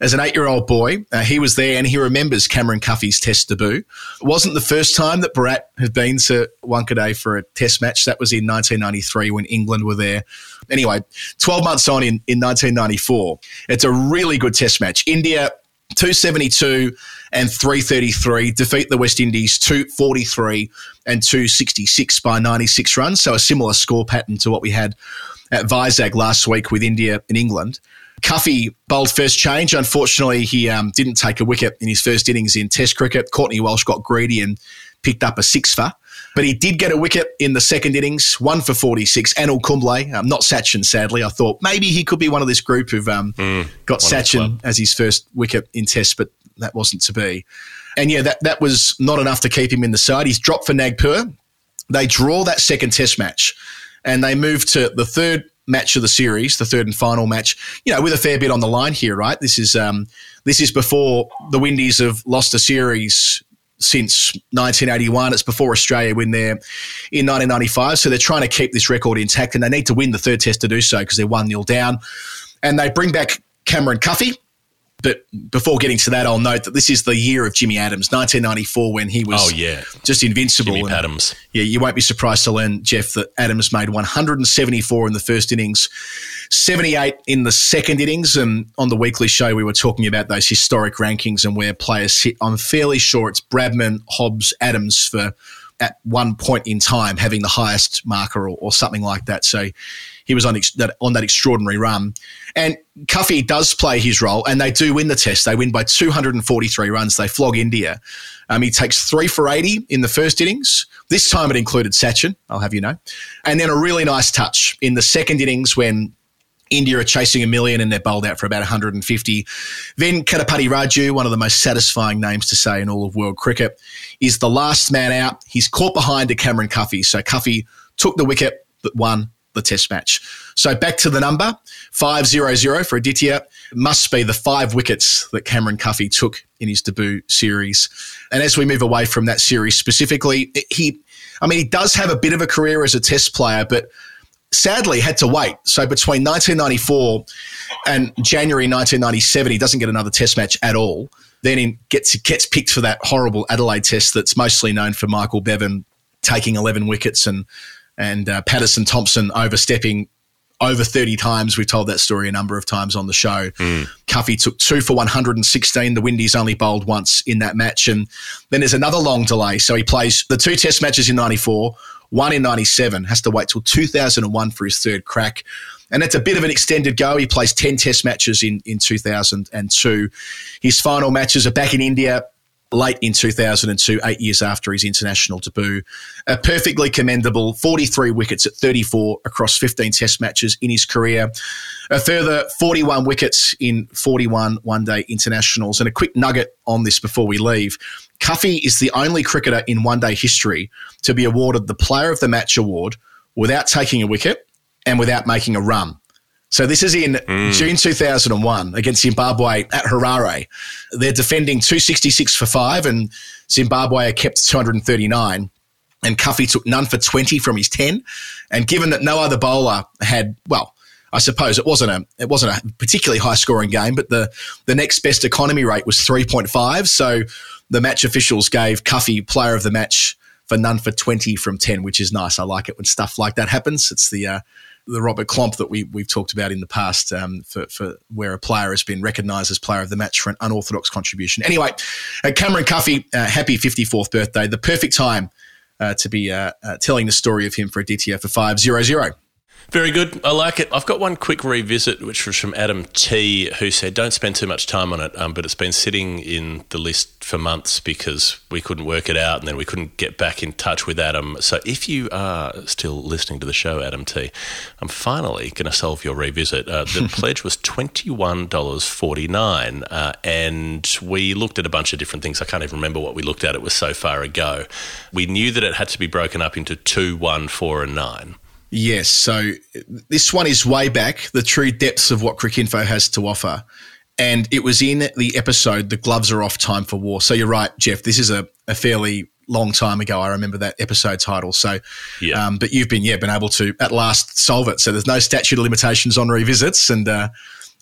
as an eight year old boy, uh, he was there and he remembers Cameron Cuffy's test debut. It wasn't the first time that Barat had been to Wankhede for a test match. That was in 1993 when England were there. Anyway, 12 months on in, in 1994, it's a really good test match. India 272 and 333, defeat the West Indies 243 and 266 by 96 runs. So a similar score pattern to what we had at Vizag last week with India and England. Cuffy bowled first change. Unfortunately, he um, didn't take a wicket in his first innings in Test cricket. Courtney Walsh got greedy and picked up a six for. But he did get a wicket in the second innings, one for 46. Anil Kumble, um, not Sachin, sadly. I thought maybe he could be one of this group who've um, got of the Sachin as his first wicket in Test, but that wasn't to be. And yeah, that, that was not enough to keep him in the side. He's dropped for Nagpur. They draw that second Test match and they move to the third match of the series, the third and final match. You know, with a fair bit on the line here, right? This is um, this is before the Windies have lost a series since 1981. It's before Australia win there in 1995. So they're trying to keep this record intact, and they need to win the third test to do so because they're one 0 down. And they bring back Cameron Cuffy. But before getting to that, I'll note that this is the year of Jimmy Adams, 1994, when he was Oh, yeah. just invincible. Jimmy Adams. yeah, you won't be surprised to learn, Geoff, that Adams made 174 in the first innings, 78 in the second innings. And on the weekly show, we were talking about those historic rankings and where players sit. I'm fairly sure it's Bradman, Hobbs, Adams for at one point in time having the highest marker or, or something like that. So he was on ex- that, on that extraordinary run. And Cuffy does play his role, and they do win the test. They win by 243 runs. They flog India. Um, he takes three for 80 in the first innings. This time it included Sachin, I'll have you know. And then a really nice touch in the second innings when India are chasing a million and they're bowled out for about 150. Then Katapati Raju, one of the most satisfying names to say in all of world cricket, is the last man out. He's caught behind to Cameron Cuffy. So Cuffy took the wicket that won the test match. So back to the number 500 for Aditya. Must be the five wickets that Cameron Cuffy took in his debut series. And as we move away from that series specifically, he, I mean, he does have a bit of a career as a test player, but sadly had to wait. So between 1994 and January 1997, he doesn't get another test match at all. Then he gets gets picked for that horrible Adelaide test that's mostly known for Michael Bevan taking 11 wickets and and uh, Patterson Thompson overstepping over 30 times. We've told that story a number of times on the show. Cuffy took two for 116. The Windies only bowled once in that match. And then there's another long delay. So he plays the two test matches in 94, one in 97, has to wait till 2001 for his third crack. And it's a bit of an extended go. He plays 10 test matches in, in 2002. His final matches are back in India late in 2002, eight years after his international debut. A perfectly commendable 43 wickets at 34 across 15 test matches in his career. A further 41 wickets in 41 one day internationals. And a quick nugget on this before we leave. Cuffy is the only cricketer in one day history to be awarded the Player of the Match award without taking a wicket and without making a run. So this is in June 2001 against Zimbabwe at Harare. They're defending 266 for five, and Zimbabwe are kept 239. And Cuffy took none for 20 from his 10. And given that no other bowler had, well, I suppose it wasn't a it wasn't a particularly high scoring game, but the the next best economy rate was 3.5. So the match officials gave Cuffy player of the match for none for 20 from 10, which is nice. I like it when stuff like that happens. It's the uh, the Robert Klomp that we, we've talked about in the past um, for, for where a player has been recognised as player of the match for an unorthodox contribution. Anyway, uh, Cameron Cuffy, uh, happy 54th birthday. The perfect time uh, to be uh, uh, telling the story of him for a DTF for 500. Very good. I like it. I've got one quick revisit, which was from Adam T, who said, "Don't spend too much time on it." Um, but it's been sitting in the list for months because we couldn't work it out, and then we couldn't get back in touch with Adam. So, if you are still listening to the show, Adam T, I'm finally going to solve your revisit. Uh, the pledge was twenty one dollars forty nine, uh, and we looked at a bunch of different things. I can't even remember what we looked at. It was so far ago. We knew that it had to be broken up into two, one, four, and nine. Yes. So this one is way back, the true depths of what Cricinfo has to offer. And it was in the episode, The Gloves Are Off Time for War. So you're right, Geoff. This is a, a fairly long time ago. I remember that episode title. So, Yeah. um, but you've been, yeah, been able to at last solve it. So there's no statute of limitations on revisits. And, uh,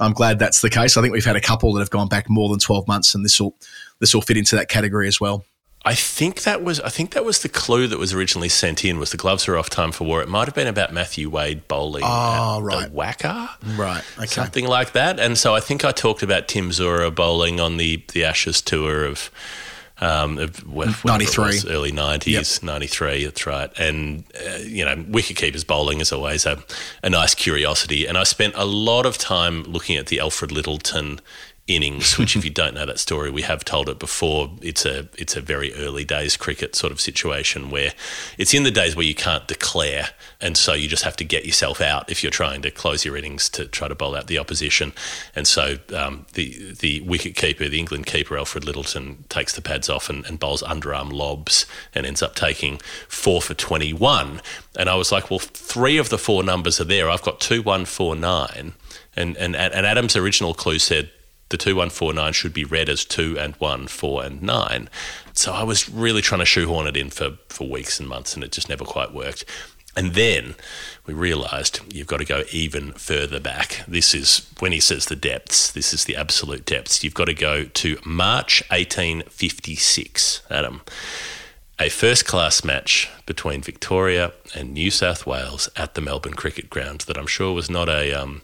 I'm glad that's the case. I think we've had a couple that have gone back more than 12 months and this will, this will fit into that category as well. I think that was I think that was the clue that was originally sent in was the gloves are off time for war. It might have been about Matthew Wade bowling Oh, right. the WACA. Right. Okay. Something like that. And so I think I talked about Tim Zoehrer bowling on the, the Ashes tour of um, of wh- whatever it 93. early 90s, 93, that's right. And, uh, you know, wicketkeepers bowling is always a, a nice curiosity. And I spent a lot of time looking at the Alfred Lyttelton innings, which if you don't know that story, we have told it before. It's a it's a very early days cricket sort of situation where it's in the days where you can't declare, and so you just have to get yourself out if you're trying to close your innings to try to bowl out the opposition. And so um, the the wicket keeper, the England keeper Alfred Lyttelton, takes the pads off and, and bowls underarm lobs and ends up taking four for twenty one. And I was like, well, three of the four numbers are there. I've got two, one, four, nine, and and and Adam's original clue said the 2149 should be read as 2 and 1, 4 and 9. So I was really trying to shoehorn it in for, for weeks and months and it just never quite worked. And then we realised you've got to go even further back. This is when he says the depths, this is the absolute depths. You've got to go to March 1856, Adam. A first class match between Victoria and New South Wales at the Melbourne Cricket Ground that I'm sure was not a um,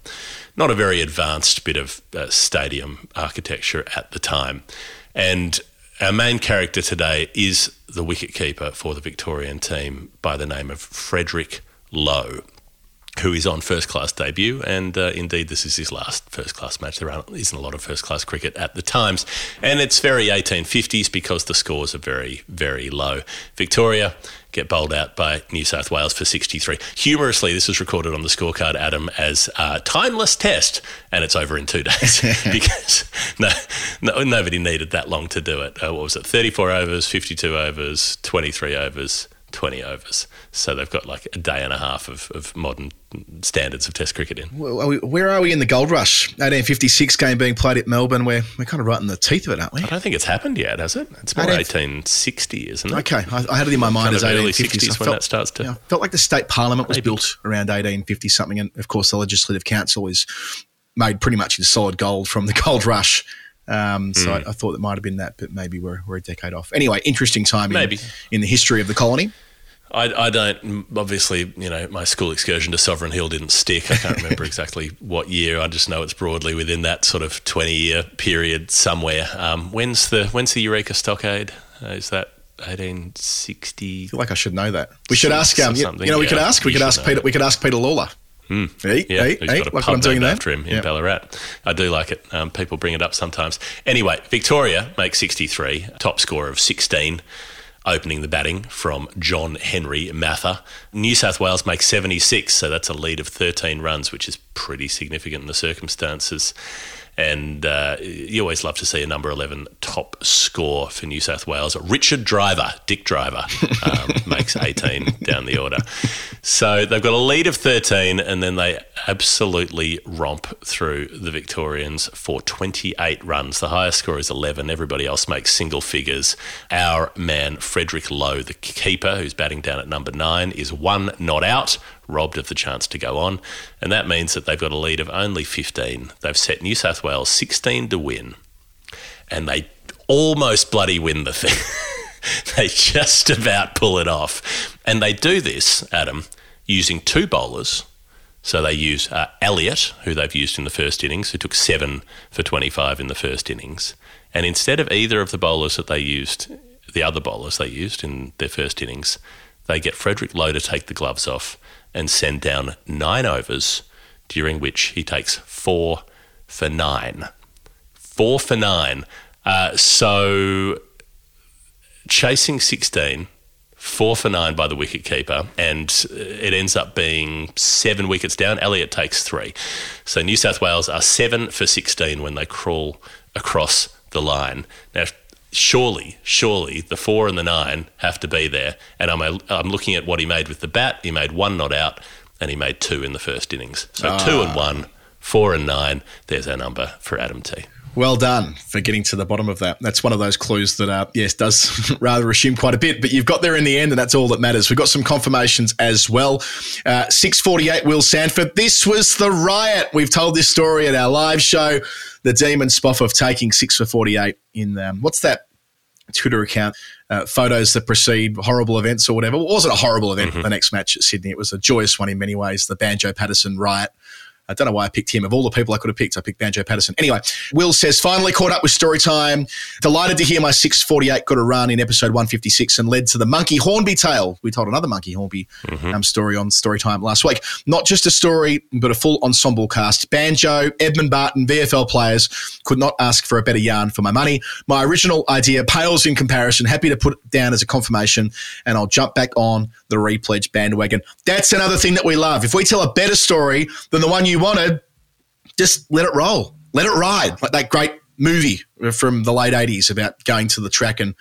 not a very advanced bit of uh, stadium architecture at the time. And our main character today is the wicketkeeper for the Victorian team by the name of Frederick Lowe who is on first class debut, and uh, indeed this is his last first class match. There aren't- isn't a lot of first class cricket at the times, and it's very 1850s because the scores are very, very low. Victoria get bowled out by New South Wales for 63. Humorously, this was recorded on the scorecard, Adam, as a timeless test, and it's over in two days because no, no, nobody needed that long to do it. Uh, what was it? 34 overs, 52 overs, 23 overs. 20 overs. So they've got like a day and a half of, of modern standards of Test cricket in. Well, are we- Where are we in the gold rush? 1856 game being played at Melbourne. We're, we're kind of right in the teeth of it, aren't we? I don't think it's happened yet, has it? It's more 18 1860, isn't it? Okay, I, I had it in my mind Kind as of early 1850s. 60s I when that starts to- yeah, I felt like the state parliament was Maybe. built around 1850 something, and of course the legislative council is made pretty much in solid gold from the gold rush. Um, so Hmm. I, I thought it might have been that, but maybe we're, we're a decade off. Anyway, interesting time in, Maybe. in the history of the colony. I, I don't, obviously, you know, my school excursion to Sovereign Hill didn't stick. I can't remember exactly what year. I just know it's broadly within that sort of 20 year period somewhere. Um, when's the when's the Eureka Stockade? Uh, is that 1860? I feel like I should know that. We should ask. Um, you, something, you know, we yeah, could ask. We could ask Peter. We could ask Peter Lalor. Hey, Yeah, hey, hey, got a like what pub I'm doing there. after him in Yeah. Ballarat. I do like it. Um, people bring it up sometimes. Anyway, Victoria makes 63, top score of 16, opening the batting from John Henry Mather. New South Wales makes 76, so that's a lead of 13 runs, which is pretty significant in the circumstances. And uh, you always love to see a number 11 top score for New South Wales. Richard Driver, Dick Driver, um, makes 18 down the order. So they've got a lead of 13, and then they absolutely romp through the Victorians for 28 runs. The highest score is 11. Everybody else makes single figures. Our man, Frederick Lowe, the keeper, who's batting down at number nine, is one not out, robbed of the chance to go on. And that means that they've got a lead of only 15. They've set New South Wales 16 to win, and they almost bloody win the thing. they just about pull it off. And they do this, Adam, using two bowlers. So they use uh, Elliott, who they've used in the first innings, who took seven for 25 in the first innings. And instead of either of the bowlers that they used, the other bowlers they used in their first innings, they get Frederick Lowe to take the gloves off and send down nine overs, during which he takes four for nine. Four for nine. Uh, so chasing 16, four for nine by the wicket keeper, and uh, it ends up being seven wickets down. Elliott takes three. So New South Wales are seven for 16 when they crawl across the line. Now, surely, surely the four and the nine have to be there. And I'm, I'm looking at what he made with the bat. He made one not out, and he made two in the first innings. So two and one, four and nine. There's our number for Adam T. Well done for getting to the bottom of that. That's one of those clues that, uh, yes, does rather assume quite a bit, but you've got there in the end, and that's all that matters. We've got some confirmations as well. Uh, 648, Will Sanford. This was the riot. We've told this story at our live show. The Demon Spofforth taking 6 for 48 in, um, what's that Twitter account? uh, photos that precede horrible events or whatever. It wasn't a horrible event, the next match at Sydney. It was a joyous one in many ways. The Banjo Paterson riot. I don't know why I picked him. Of all the people I could have picked, I picked Banjo Paterson. Anyway, Will says, finally caught up with Storytime. Delighted to hear my 648 got a run in episode 156 and led to the Monkey Hornby tale. We told another Monkey Hornby um, story on Storytime last week. Not just a story, but a full ensemble cast. Banjo, Edmund Barton, VFL players. Could not ask for a better yarn for my money. My original idea pales in comparison. Happy to put it down as a confirmation, and I'll jump back on the repledge bandwagon. That's another thing that we love. If we tell a better story than the one you wanted, just let it roll, let it ride, like that great movie from the late '80s about going to the track and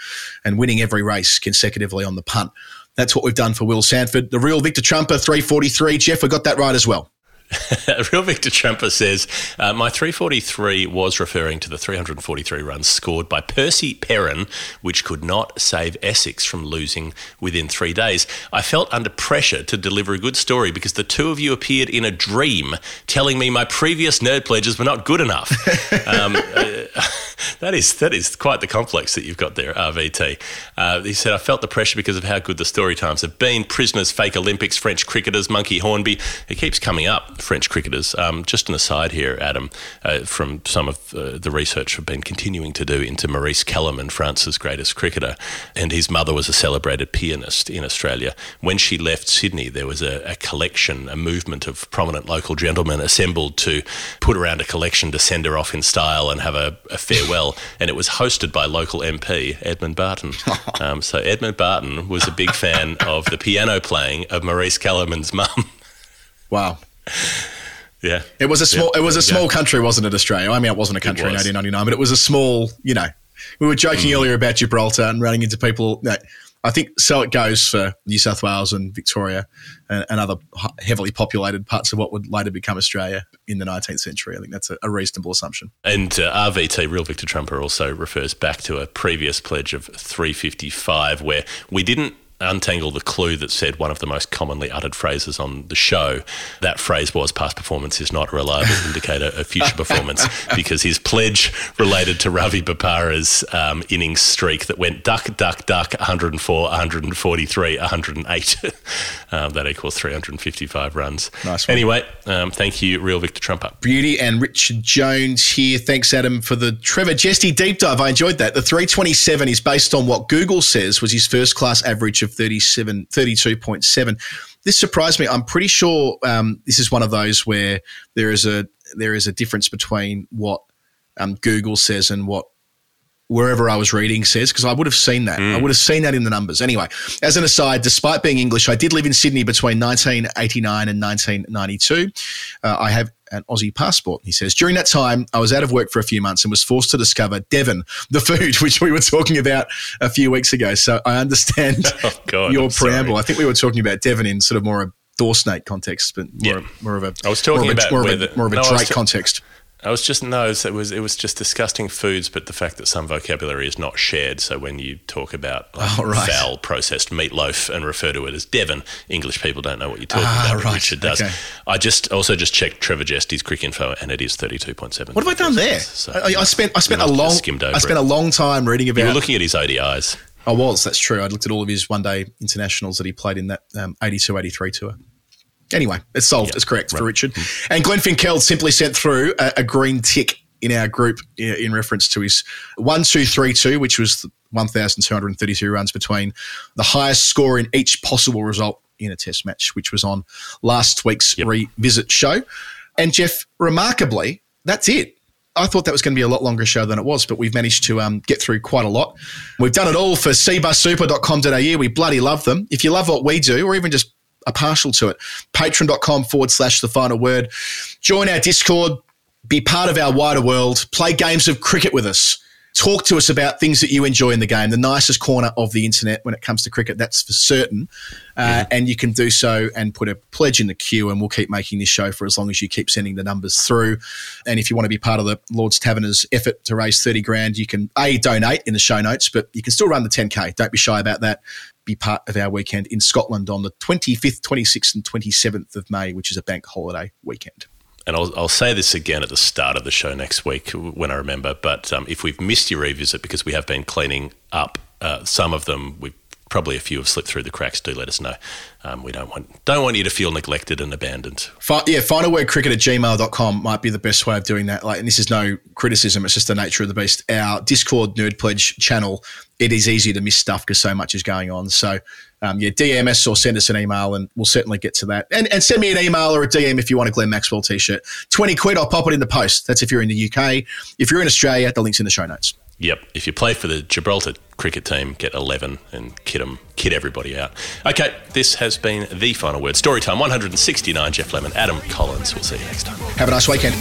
and winning every race consecutively on the punt. That's what we've done for Will Sanford. The real Victor Trumper, 343. Geoff, we got that right as well. Real Victor Trumper says, uh, My 343 was referring to the 343 runs scored by Percy Perrin, which could not save Essex from losing within three days. I felt under pressure to deliver a good story because the two of you appeared in a dream telling me my previous nerd pledges were not good enough. um, uh, that is that is quite the complex that you've got there, RVT. Uh, he said, I felt the pressure because of how good the story times have been. Prisoners, fake Olympics, French cricketers, Monkey Hornby. It keeps coming up. French cricketers. Um, just an aside here, Adam, uh, from some of uh, the research we've been continuing to do into Maurice Kellerman, France's greatest cricketer, and his mother was a celebrated pianist in Australia. When she left Sydney, there was a, a collection, a movement of prominent local gentlemen assembled to put around a collection to send her off in style and have a, a farewell. And it was hosted by local MP Edmund Barton. Um, so Edmund Barton was a big fan of the piano playing of Maurice Kellerman's mum. Wow. Yeah. It was a small. Yeah, it was a small go. country, wasn't it? Australia. I mean, it wasn't a country in was. 1899, but it was a small. You know, we were joking Mm. earlier about Gibraltar and running into people. No, I think so. It goes for New South Wales and Victoria and, and other heavily populated parts of what would later become Australia in the 19th century. I think that's a, a reasonable assumption. And uh, RVT, Real Victor Trumper, also refers back to a previous pledge of 355, where we didn't untangle the clue that said one of the most commonly uttered phrases on the show. That phrase was past performance is not a reliable indicator of future performance because his pledge related to Ravi Bopara's um, innings streak that went duck, duck, duck, 104, 143, 108. um, that equals 355 runs. Nice one. Anyway, um, thank you, Real Victor Trumper. Beauty and Richard Jones here. Thanks, Adam, for the Trevor Jesty deep dive. I enjoyed that. The 327 is based on what Google says was his first class average of 37, 32.7. This surprised me. I'm pretty sure um, this is one of those where there is a there is a difference between what um, Google says and what wherever I was reading says, because I would have seen that. I would have seen that in the numbers. Anyway, as an aside, despite being English, I did live in Sydney between 1989 and 1992. Uh, I have an Aussie passport, he says. During that time, I was out of work for a few months and was forced to discover Devon, the food, which we were talking about a few weeks ago. So I understand Oh, God, your I'm sorry. preamble. I think we were talking about Devon in sort of more a door snake context, but more, Yeah. more of a I was talking more of a, about more of a, more of a no, Drake ta- context. I was just no, it was it was just disgusting foods, but the fact that some vocabulary is not shared. So when you talk about like, Oh, right. foul processed meatloaf and refer to it as Devon, English people don't know what you're talking Ah, about. right. Richard does. Okay. I just also just checked Trevor Jesty's Cricinfo, and it is thirty two point seven. What have I done there? So, I, I spent I spent a long I spent it. a long time reading about. You were looking at his ODIs. I was. That's true. I looked at all of his one day internationals that he played in that um, 82 83 tour. Anyway, it's solved. It's correct for Richard. And Glenn Finkel simply sent through a, a green tick in our group in reference to his 1232, which was 1,232 runs between the highest score in each possible result in a test match, which was on last week's revisit show. And Geoff, remarkably, that's it. I thought that was going to be a lot longer show than it was, but we've managed to um, get through quite a lot. We've done it all for cbussuper.com.au. We bloody love them. If you love what we do, or even just are partial to it, patreon.com forward slash the final word. Join our Discord, be part of our wider world, play games of cricket with us. Talk to us about things that you enjoy in the game, the nicest corner of the internet when it comes to cricket, that's for certain. Uh, And you can do so and put a pledge in the queue, and we'll keep making this show for as long as you keep sending the numbers through. And if you want to be part of the Lord's Taverners effort to raise 30 grand, you can A, donate in the show notes, but you can still run the 10K. Don't be shy about that. Be part of our weekend in Scotland on the 25th, 26th, and 27th of May, which is a bank holiday weekend. And I'll, I'll say this again at the start of the show next week when I remember. But um, if we've missed your revisit because we have been cleaning up uh, some of them we probably a few have slipped through the cracks. Do let us know. Um, we don't want don't want you to feel neglected and abandoned. Fi- yeah, final word cricket at gmail.com might be the best way of doing that. Like, and this is no criticism, it's just the nature of the beast. Our Discord Nerd Pledge channel, it is easy to miss stuff because so much is going on. So, um, yeah, DM us or send us an email and we'll certainly get to that. And, and send me an email or a DM if you want a Glenn Maxwell t shirt. 20 quid, I'll pop it in the post. That's if you're in the UK. If you're in Australia, the link's in the show notes. Yep. If you play for the Gibraltar cricket team, get 11 and kid them, kid everybody out. Okay, this has been the final word. Story time 169. Geoff Lemon, Adam Collins. We'll see you next time. Have a nice weekend.